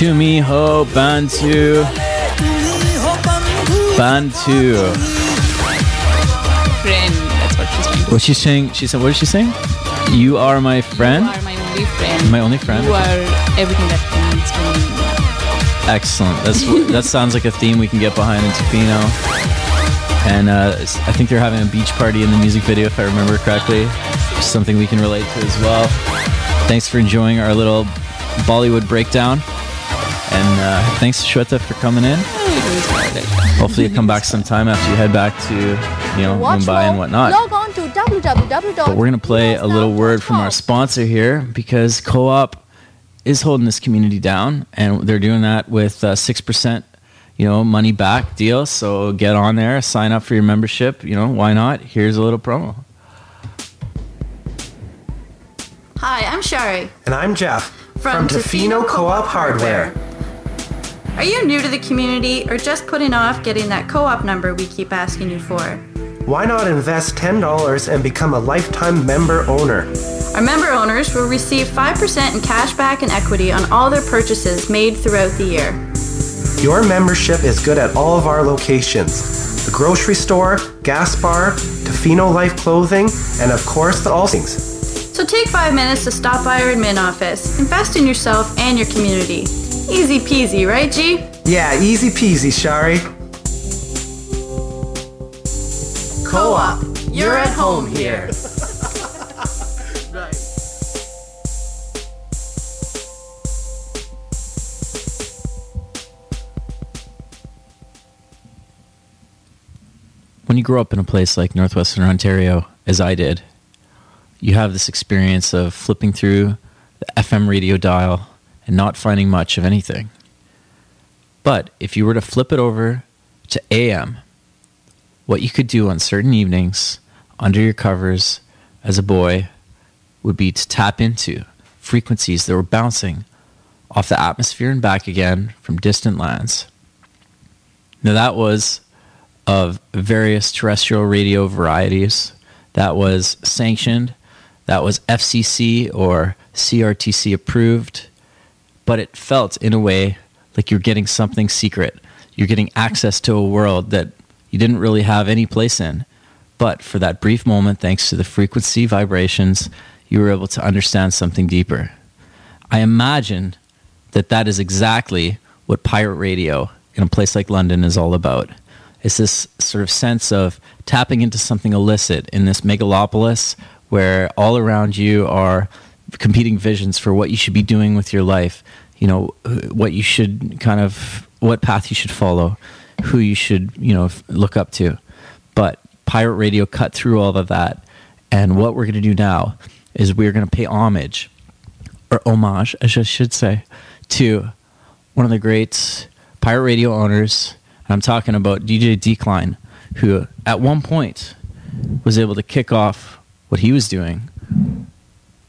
Tumiho Bantu. Bandhu. Friend, that's what she's saying. What she's saying, she said, "What is she saying? You are my friend. You are my only friend. My only friend. You are everything that needs to me. Excellent. That's that sounds like a theme we can get behind in Tofino. And uh, I think they're having a beach party in the music video, if I remember correctly. Something we can relate to as well. Thanks for enjoying our little Bollywood breakdown. And uh, thanks, Shweta, for coming in. Hopefully, you come back sometime after you head back to, you know, Watch Mumbai and more. whatnot. Log on to www. But we're going to play a little word from our sponsor here because Co op is holding this community down and they're doing that with uh, 6% you know money back deal so get on there sign up for your membership you know why not here's a little promo Hi, I'm Shari. And I'm Jeff From Tofino Co-op Hardware. Are you new to the community or just putting off getting that co op number we keep asking you for? Why not invest $10 and become a lifetime member owner? Our member owners will receive 5% in cash back and equity on all their purchases made throughout the year. Your membership is good at all of our locations the grocery store, gas bar, Tofino Life Clothing, and of course the All Things. So take five minutes to stop by our admin office. Invest in yourself and your community. Easy peasy, right, G? Yeah, easy peasy, Shari. Co op, you're at home here. when you grow up in a place like northwestern Ontario, as I did, you have this experience of flipping through the FM radio dial and not finding much of anything. But if you were to flip it over to AM, what you could do on certain evenings under your covers as a boy would be to tap into frequencies that were bouncing off the atmosphere and back again from distant lands. Now, that was of various terrestrial radio varieties. That was sanctioned, that was FCC or CRTC approved, but it felt in a way like you're getting something secret. You're getting access to a world that you didn't really have any place in. But for that brief moment, thanks to the frequency vibrations, you were able to understand something deeper. I imagine that that is exactly what pirate radio in a place like London is all about. It's this sort of sense of tapping into something illicit in this megalopolis where all around you are competing visions for what you should be doing with your life, you know, what you should kind of, what path you should follow, who you should, you know, look up to. But pirate radio cut through all of that. And what we're going to do now is we're going to pay homage, or homage, I should say, to one of the great pirate radio owners. And I'm talking about DJ Deekline, who at one point was able to kick off what he was doing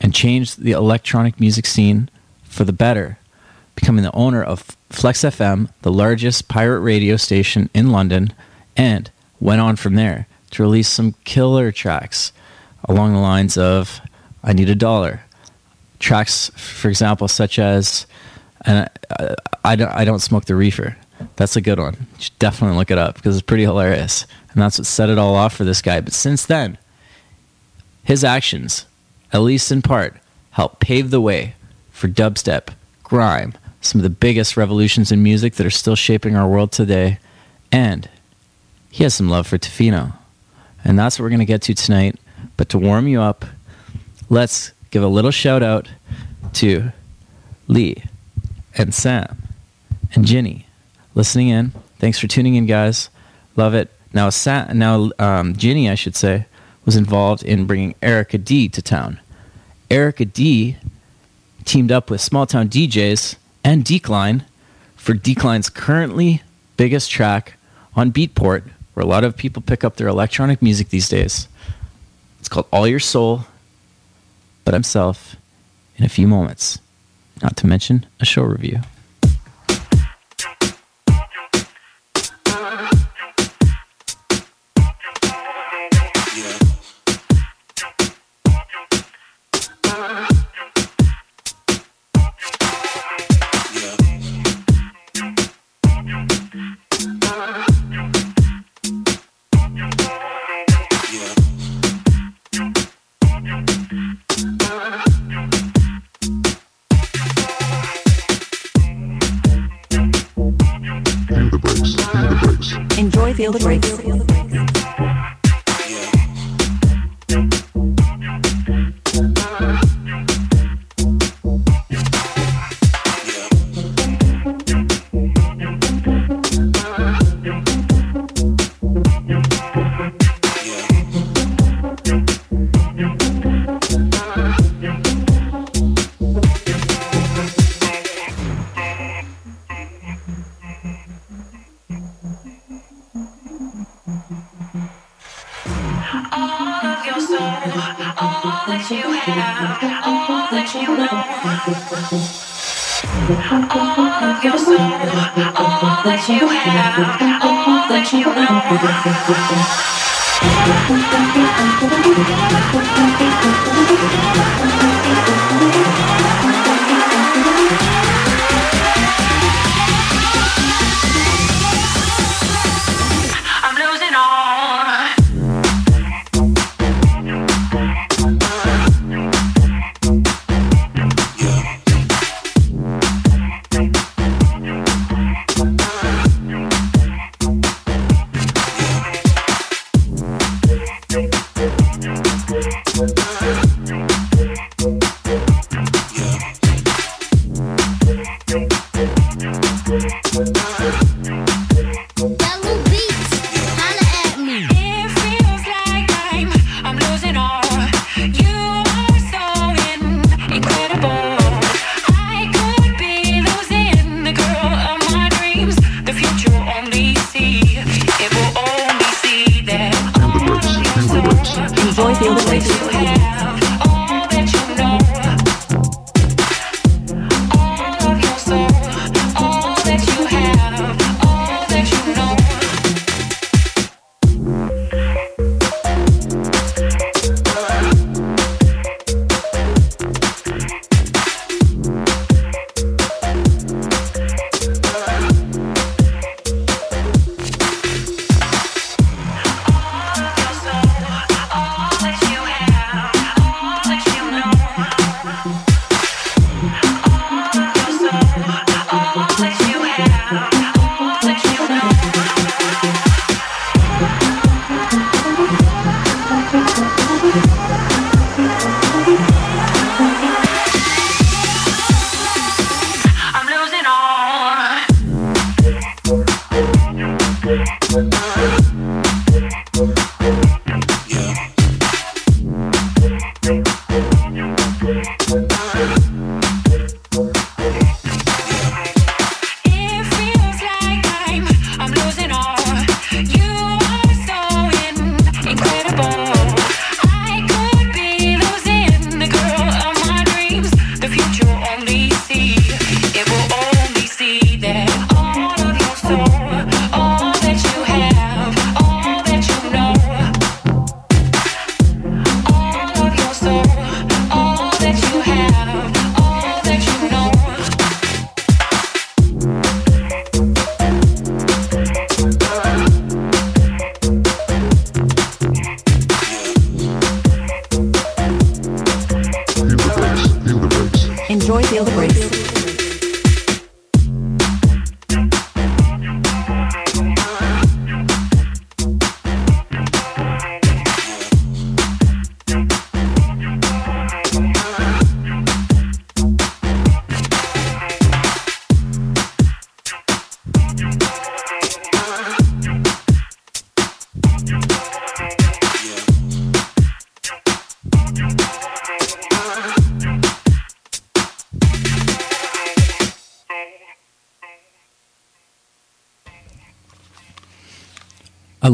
and change the electronic music scene for the better, becoming the owner of Flex FM, the largest pirate radio station in London, and went on from there to release some killer tracks along the lines of I Need a Dollar. Tracks, for example, such as and I, I, don't, I don't smoke the reefer. That's a good one. You should definitely look it up because it's pretty hilarious. And that's what set it all off for this guy. But since then, his actions, at least in part, helped pave the way for dubstep, grime, some of the biggest revolutions in music that are still shaping our world today. And he has some love for Tofino. And that's what we're going to get to tonight. But to warm you up, let's give a little shout out to Lee and Sam and Ginny listening in. Thanks for tuning in, guys. Love it. Now, Sa- now um, Ginny, I should say, was involved in bringing Erica D to town. Erica D teamed up with Small Town DJs and Deekline for Deekline's currently biggest track on Beatport, where a lot of people pick up their electronic music these days. It's called All Your Soul, but himself in a few moments. Not to mention a show review.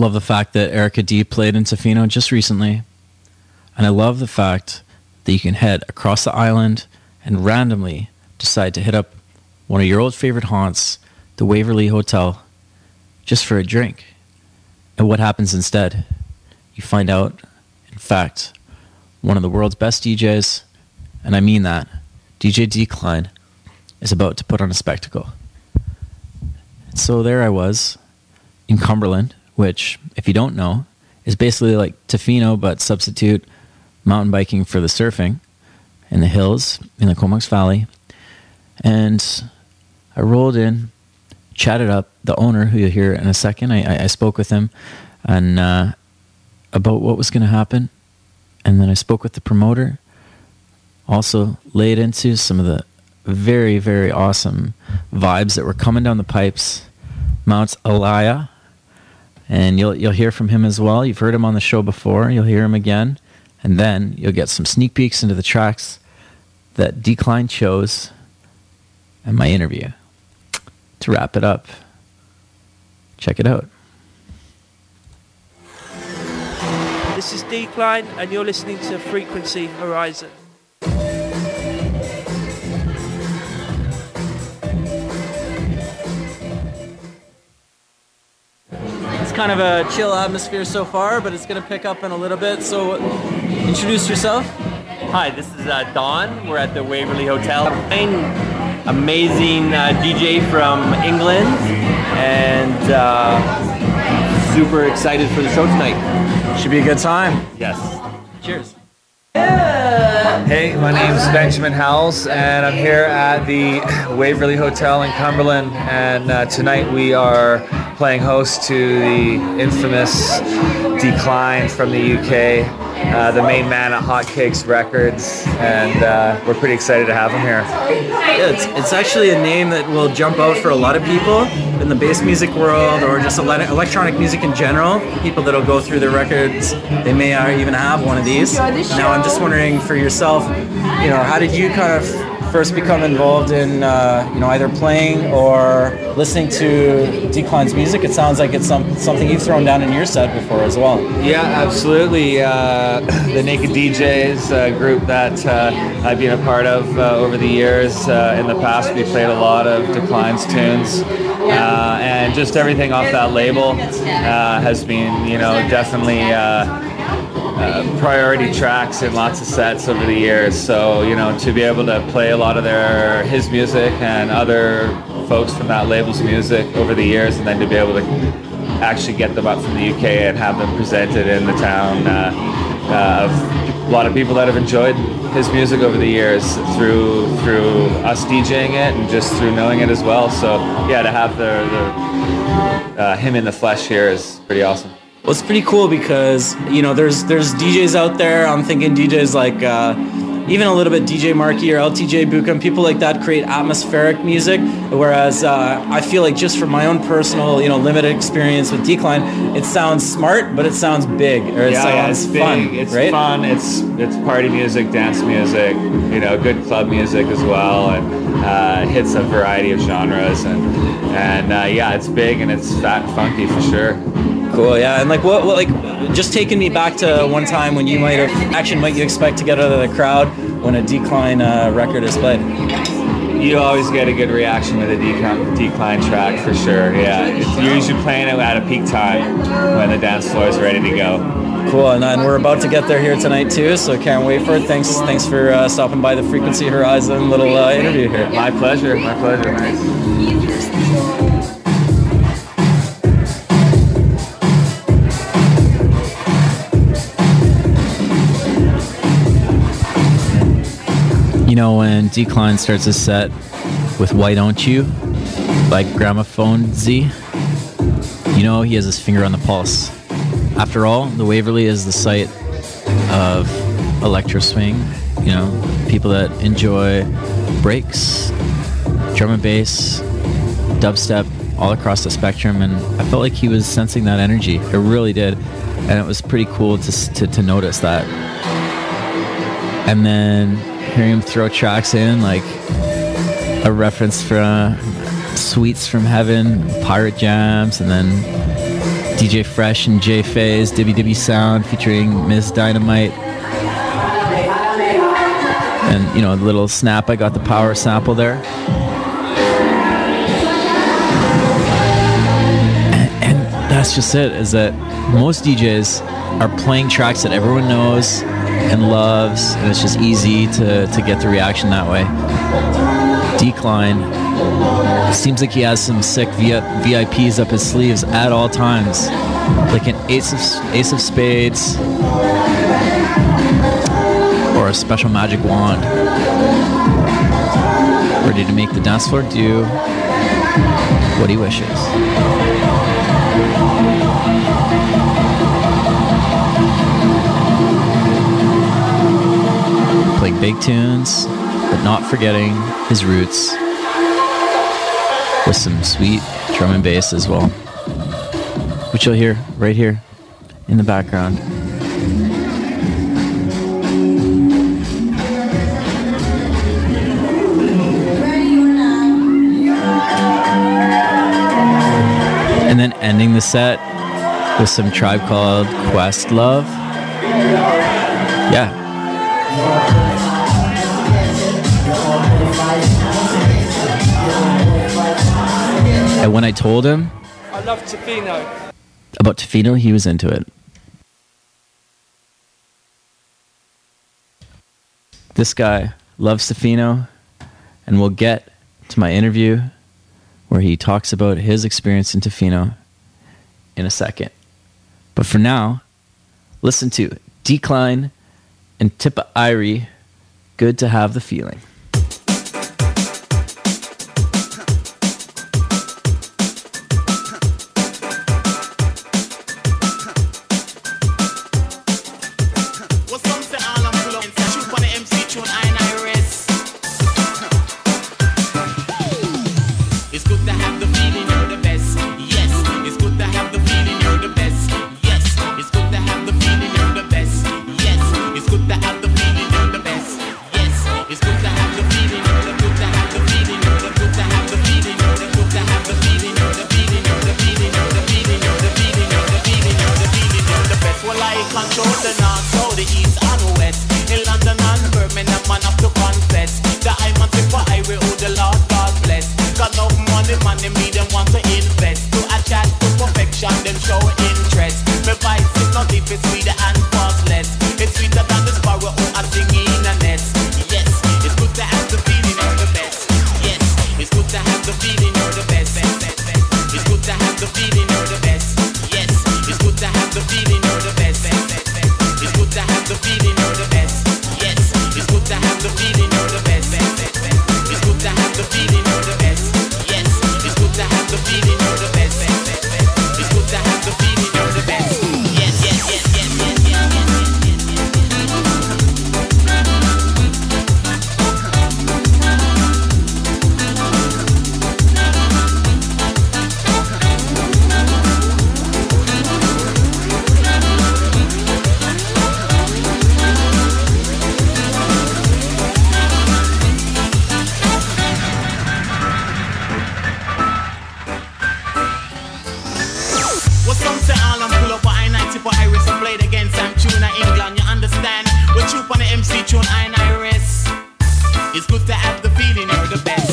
Love the fact that Erica D played in Tofino just recently. And I love the fact that you can head across the island and randomly decide to hit up one of your old favorite haunts, the Waverley Hotel, just for a drink. And what happens instead? You find out, in fact, one of the world's best DJs, and I mean that, DJ Deekline, is about to put on a spectacle. So there I was in Cumberland, which, if you don't know, is basically like Tofino, but substitute mountain biking for the surfing in the hills in the Comox Valley. And I rolled in, chatted up the owner, who you'll hear in a second. I, I, spoke with him and uh, about what was going to happen. And then I spoke with the promoter. Also laid into some of the very, very awesome vibes that were coming down the pipes. Mount Alaya, and you'll you'll hear from him as well. You've heard him on the show before. You'll hear him again, and then you'll get some sneak peeks into the tracks that Deekline chose, and my interview. To wrap it up, check it out. This is Deekline, and you're listening to Frequency Horizon. Kind of a chill atmosphere so far, but it's going to pick up in a little bit. So, introduce yourself. Hi, this is uh, Don. We're at the Waverley Hotel. An amazing uh, DJ from England, and uh, super excited for the show tonight. Should be a good time. Yes. Cheers. Hey, my name's Benjamin Howells, and I'm here at the Waverley Hotel in Cumberland. And uh, tonight we are playing host to the infamous Deekline from the UK, uh, the main man at Hotcakes Records, and uh, we're pretty excited to have him here. Yeah, it's, it's actually a name that will jump out for a lot of people in the bass music world or just ele- electronic music in general. People that'll go through their records, they may even have one of these. Now, I'm just wondering for yourself, you know, how did you kind of first become involved in, uh, you know, either playing or listening to Deekline's music? It sounds like it's some, something you've thrown down in your set before as well. Yeah, absolutely. Uh, the Naked DJs uh, group that uh, I've been a part of uh, over the years. Uh, in the past, we played a lot of Deekline's tunes, and just everything off that label has been, you know, definitely. Uh, priority tracks in lots of sets over the years. So you know, to be able to play a lot of their his music and other folks from that label's music over the years, and then to be able to actually get them up from the UK and have them presented in the town uh, uh, of a lot of people that have enjoyed his music over the years through through us DJing it and just through knowing it as well. So yeah, to have the, the uh, him in the flesh here is pretty awesome. Well, it's pretty cool because you know there's there's DJs out there. I'm thinking DJs like uh, even a little bit DJ Marky or LTJ Bukem, people like that create atmospheric music. Whereas uh, I feel like just from my own personal, you know, limited experience with Deekline, it sounds smart, but it sounds big or it yeah, yeah, sounds it's big. fun. It's right? fun. It's it's party music, dance music, you know, good club music as well, and uh, hits a variety of genres. And and uh, yeah, it's big and it's fat and funky for sure. Cool, yeah, and like what, what, like, just taking me back to one time when you might have action might you expect to get out of the crowd when a Deekline uh, record is played. You always get a good reaction with a Deekline, Deekline track for sure. Yeah, it's, you're usually playing it at a peak time when the dance floor is ready to go. Cool, and, and we're about to get there here tonight too, so can't wait for it. Thanks, thanks for uh, stopping by the Frequency Horizon little uh, interview here. My pleasure, my pleasure, mate. You know when Deekline starts a set with "Why Don't You" by Gramophonedzie, you know he has his finger on the pulse. After all, the Waverley is the site of electro swing. You know, people that enjoy breaks, drum and bass, dubstep, all across the spectrum, and I felt like he was sensing that energy. It really did, and it was pretty cool to to, to notice that. And then hearing him throw tracks in like a reference for uh, Sweets from Heaven, Pirate Jams, and then DJ Fresh and Jay Fay, Dibby Sound featuring Miss Dynamite. And you know, the little snap, I got the power sample there. And that's just it, is that most DJs are playing tracks that everyone knows and loves, and it's just easy to, to get the reaction that way. Deekline seems like he has some sick VIPs up his sleeves at all times, like an ace of ace of spades or a special magic wand, ready to make the dance floor do what he wishes. Big tunes, but not forgetting his roots with some sweet drum and bass as well, which you'll hear right here in the background. And then ending the set with some tribe called Quest Love. Yeah. And when I told him I love Tofino. about Tofino, he was into it. This guy loves Tofino, and we'll get to my interview where he talks about his experience in Tofino in a second. But for now, listen to Deekline and Tippa Irie. Good to have the feeling. Holland pull up a I-90 for Iris and played against Sam Tuna England. You understand? We're troop on the MC tune I Iris. It's good to have the feeling you're the best.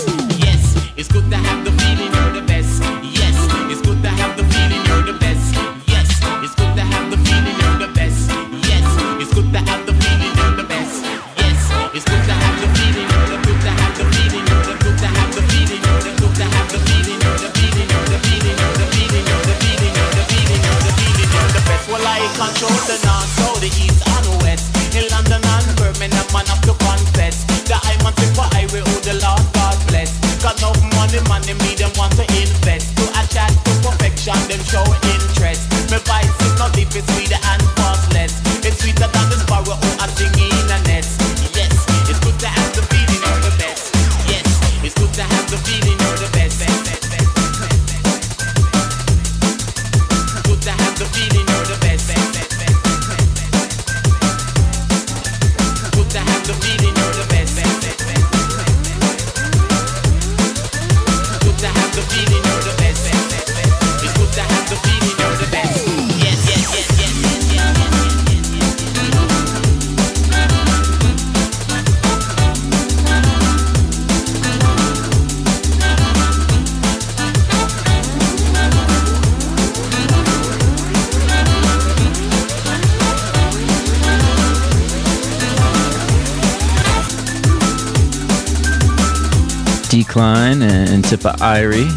And, Tippa Irie.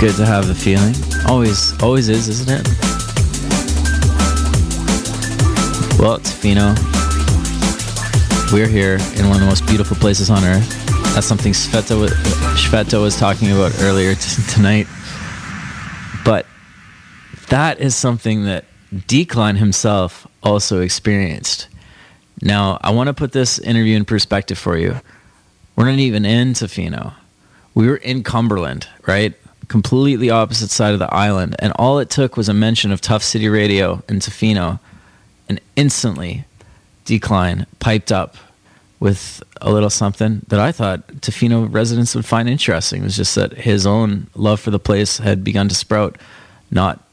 Good to have the feeling. Always, always is, isn't it? Well, Tofino, we're here in one of the most beautiful places on earth. That's something Shweta was, Shweta was talking about earlier t- tonight. But that is something that Deekline himself also experienced. Now, I want to put this interview in perspective for you. We're not even in Tofino. We were in Cumberland, right? Completely opposite side of the island. And all it took was a mention of Tuff City Radio in Tofino. And instantly, Deekline piped up with a little something that I thought Tofino residents would find interesting. It was just that his own love for the place had begun to sprout, not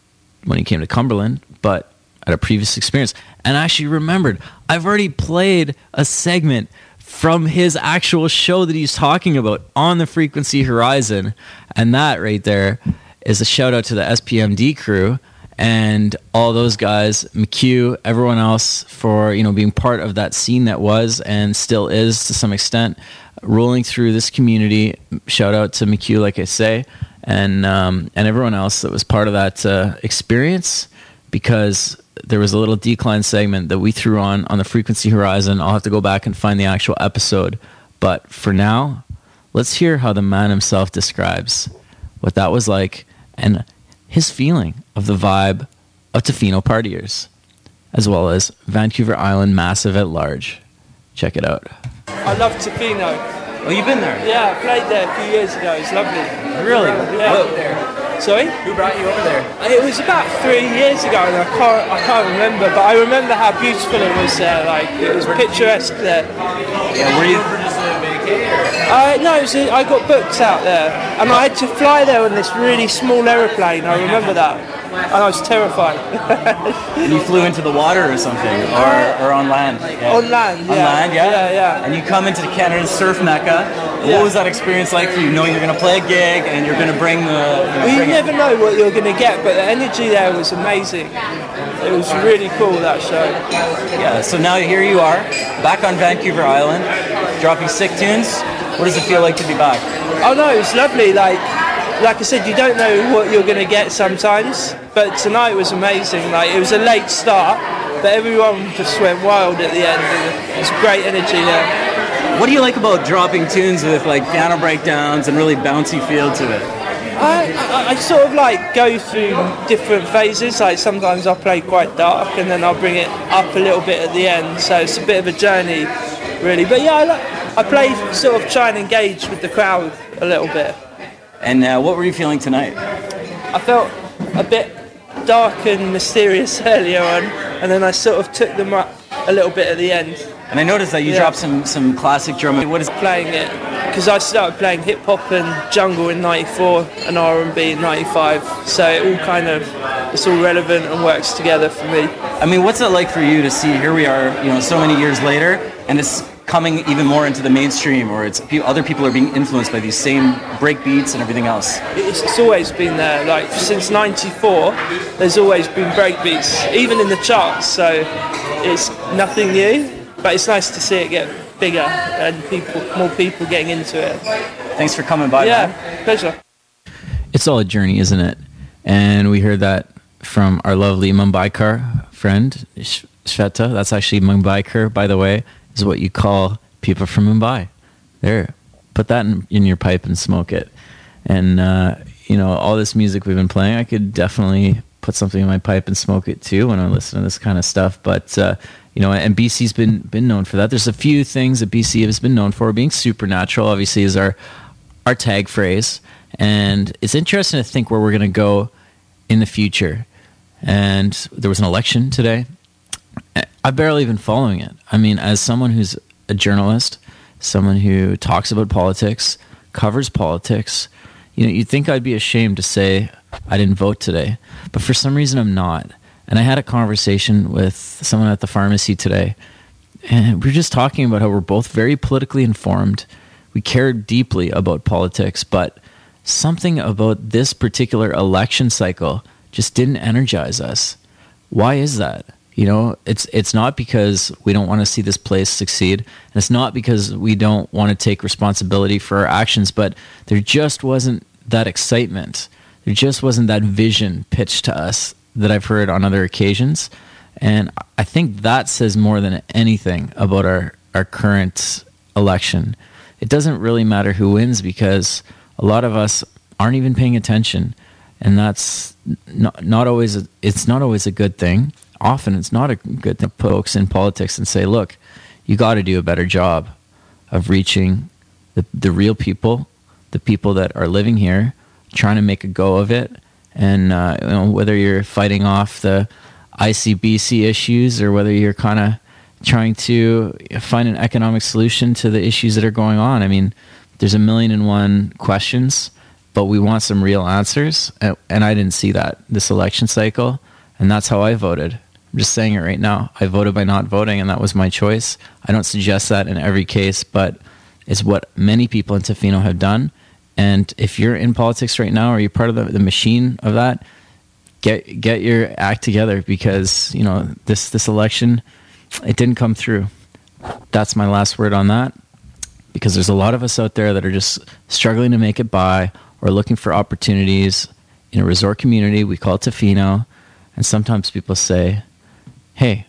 when he came to Cumberland, but at a previous experience. And I actually remembered, I've already played a segment from his actual show that he's talking about on the Frequency Horizon. And that right there is a shout out to the SPMD crew and all those guys, McHugh, everyone else for, you know, being part of that scene that was and still is to some extent rolling through this community. Shout out to McHugh, like I say, and um, and everyone else that was part of that uh, experience because there was a little Deekline segment that we threw on on the frequency horizon. I'll have to go back and find the actual episode. But for now, let's hear how the man himself describes what that was like and his feeling of the vibe of Tofino partiers, as well as Vancouver Island massive at large. Check it out. I love Tofino. Oh, you've been there? Yeah, I played there a few years ago. It's lovely. Really? Yeah. Sorry? Who brought you over there? It was about three years ago, and I can't, I can't remember, but I remember how beautiful it was there. Like it was picturesque there. Yeah, were you for just a vacay Uh, no, it was a, I got booked out there, and I had to fly there on this really small aeroplane. I remember that, and I was terrified. And you flew into the water or something, or, or on land? Yeah. On land, On land, yeah? Yeah, yeah. And you come into Canada's surf mecca. Yeah. What was that experience like for you, knowing you're going to play a gig and you're going to bring the... You know, Well, you bring it- never know what you're going to get, but the energy there was amazing. It was really cool that show. Yeah, so now here you are, back on Vancouver Island, dropping sick tunes. What does it feel like to be back? Oh no, it's lovely. Like, like I said, you don't know what you're going to get sometimes, but tonight was amazing. Like, it was a late start, but everyone just went wild at the end. And it was great energy there. What do you like about dropping tunes with like piano breakdowns and really bouncy feel to it? I, I, I sort of like go through different phases. Like sometimes I play quite dark, and then I'll bring it up a little bit at the end. So it's a bit of a journey, really. But yeah, I, like, I play sort of try and engage with the crowd a little bit. And uh, what were you feeling tonight? I felt a bit dark and mysterious earlier on, and then I sort of took them up a little bit at the end. And I noticed that you Yeah. dropped some some classic drum. What is playing it? because I started playing hip hop and jungle in '94 and R&B in '95, so it all kind of it's all relevant and works together for me. I mean, what's it like for you to see here we are, you know, so many years later, and it's coming even more into the mainstream, or it's other people are being influenced by these same break beats and everything else. It's, it's always been there. Like since '94, there's always been break beats even in the charts. So it's nothing new, but it's nice to see it get bigger and people, more people getting into it. Thanks for coming by. yeah, man. pleasure. It's all a journey, isn't it? And we heard that from our lovely Mumbaikar friend, Sh- Shweta. That's actually Mumbai Mumbaikar, by the way, is what you call people from Mumbai. There, put that in, in your pipe and smoke it. And, uh, you know, all this music we've been playing, I could definitely put something in my pipe and smoke it too when I listen to this kind of stuff. But, uh, you know, and BC's been, been known for that. There's a few things that BC has been known for. Being supernatural, obviously, is our, our tag phrase. And it's interesting to think where we're going to go in the future. And there was an election today. I've barely been following it. I mean, as someone who's a journalist, someone who talks about politics, covers politics, you know, you'd think I'd be ashamed to say I didn't vote today, but for some reason I'm not. And I had a conversation with someone at the pharmacy today, and we were just talking about how we're both very politically informed. We care deeply about politics, but something about this particular election cycle just didn't energize us. Why is that? You know, it's it's not because we don't want to see this place succeed, and it's not because we don't want to take responsibility for our actions, but there just wasn't that excitement. There just wasn't that vision pitched to us that I've heard on other occasions. And I think that says more than anything about our, our current election. It doesn't really matter who wins because a lot of us aren't even paying attention. And that's not, not always, a, it's not always a good thing. Often it's not a good thing folks in politics and say, look, you got to do a better job of reaching the, the real people, the people that are living here, trying to make a go of it. And uh, you know, whether you're fighting off the ICBC issues or whether you're kind of trying to find an economic solution to the issues that are going on. I mean, there's a million and one questions, but we want some real answers. And I didn't see that this election cycle. And that's how I voted. I'm just saying it right now. I voted by not voting, and that was my choice. I don't suggest that in every case, but it's what many people in Tofino have done. And if you're in politics right now, or you're part of the, the machine of that, get get your act together because you know this this election, it didn't come through. That's my last word on that. Because there's a lot of us out there that are just struggling to make it by or looking for opportunities in a resort community. We call it Tofino, and sometimes people say, "Hey,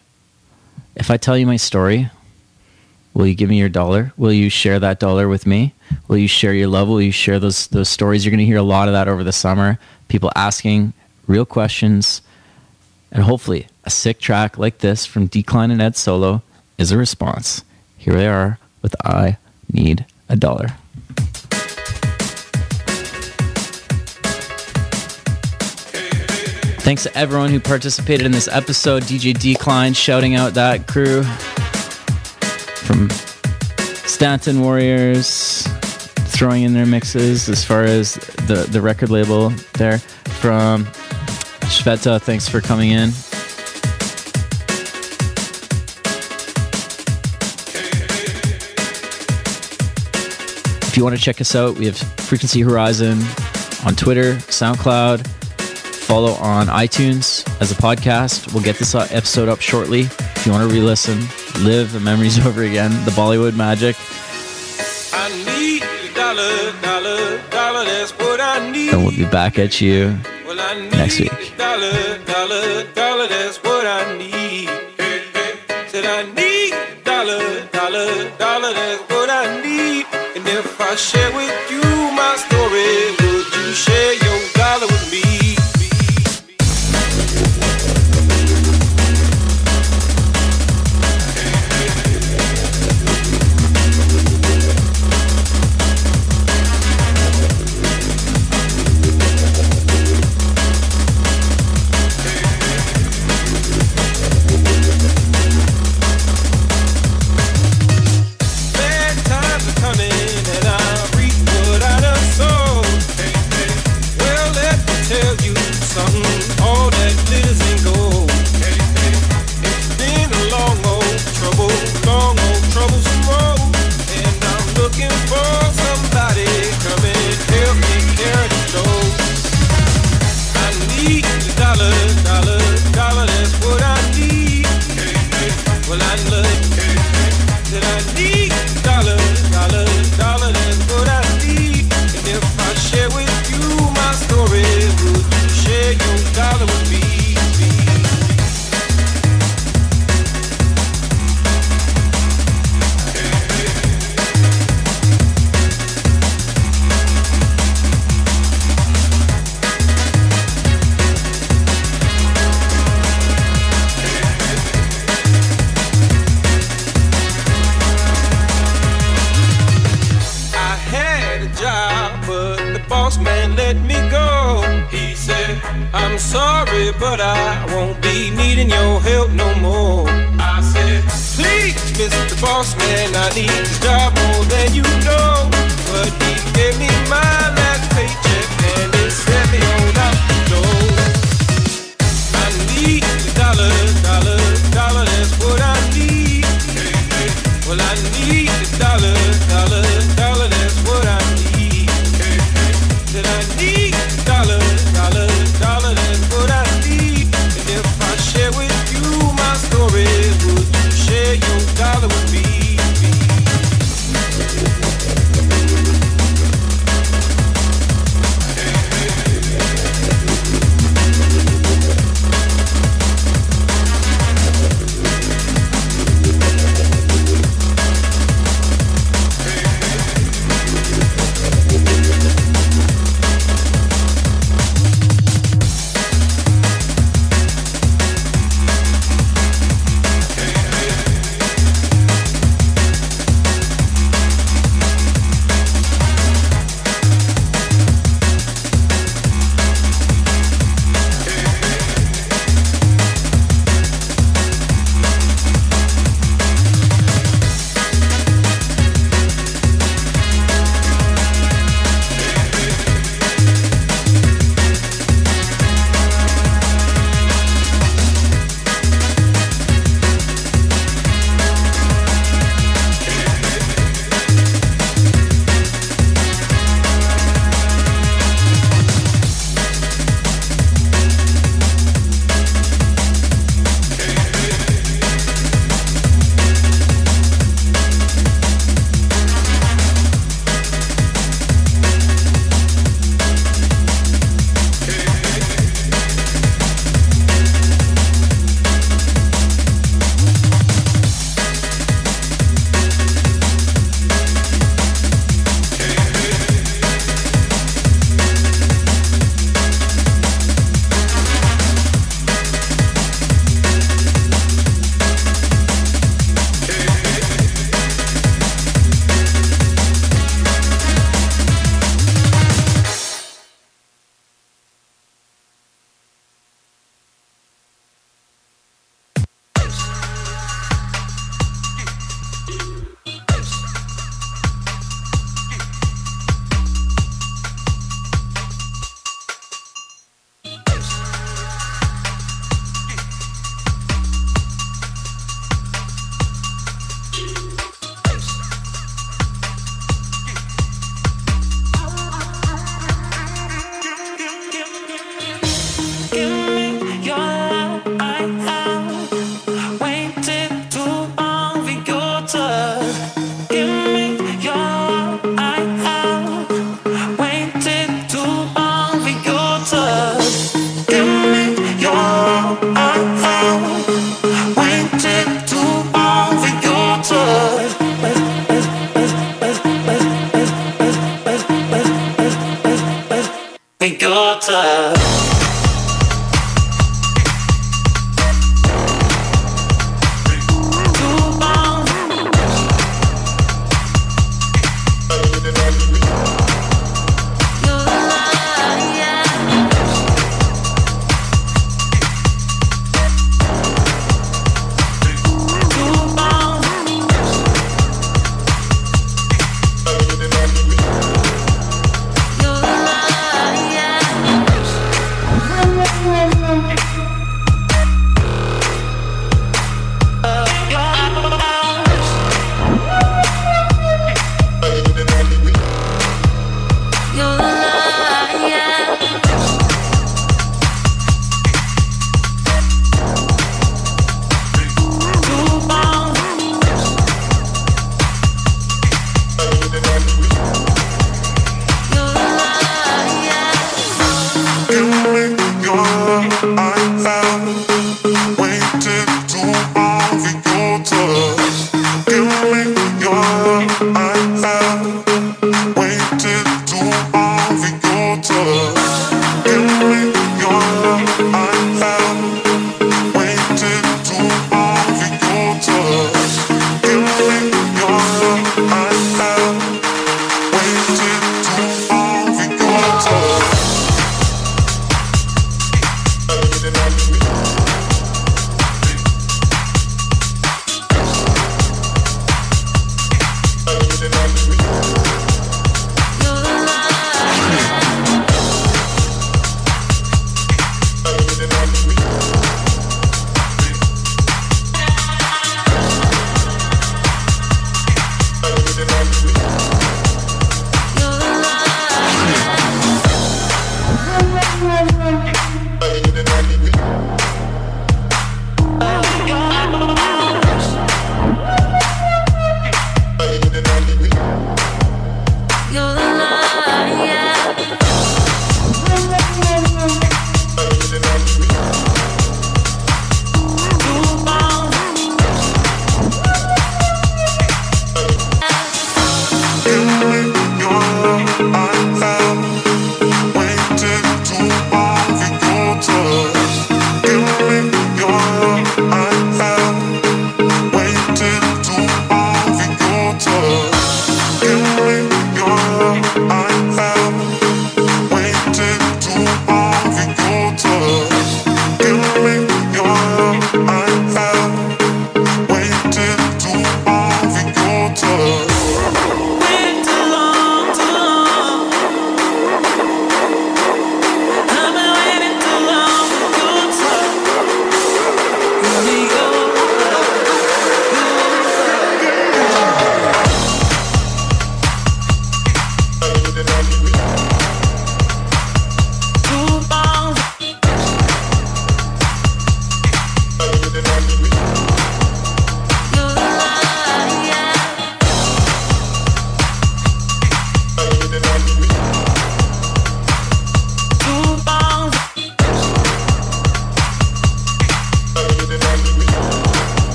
if I tell you my story, will you give me your dollar? Will you share that dollar with me? Will you share your love? Will you share those those stories? You're going to hear a lot of that over the summer. People asking real questions, and hopefully a sick track like this from Deekline and Ed Solo is a response. Here they are with I Need a Dollar. Thanks to everyone who participated in this episode. DJ Deekline shouting out that crew from Stanton Warriors throwing in their mixes as far as the, the record label there from Shweta. Thanks for coming in. If you want to check us out, we have Frequency Horizon on Twitter, SoundCloud. Follow on iTunes as a podcast. We'll get this uh, episode up shortly. If you want to re listen, live the memories over again, the Bollywood magic. I need a dollar, dollar, dollar, that's what I need. And we'll be back at you Well, I need next week. dollar, dollar, dollar, that's what I need. Said I need dollar, dollar, dollar, that's what I need. And if I share with you Boss Man, I need the job more than you know. But he gave me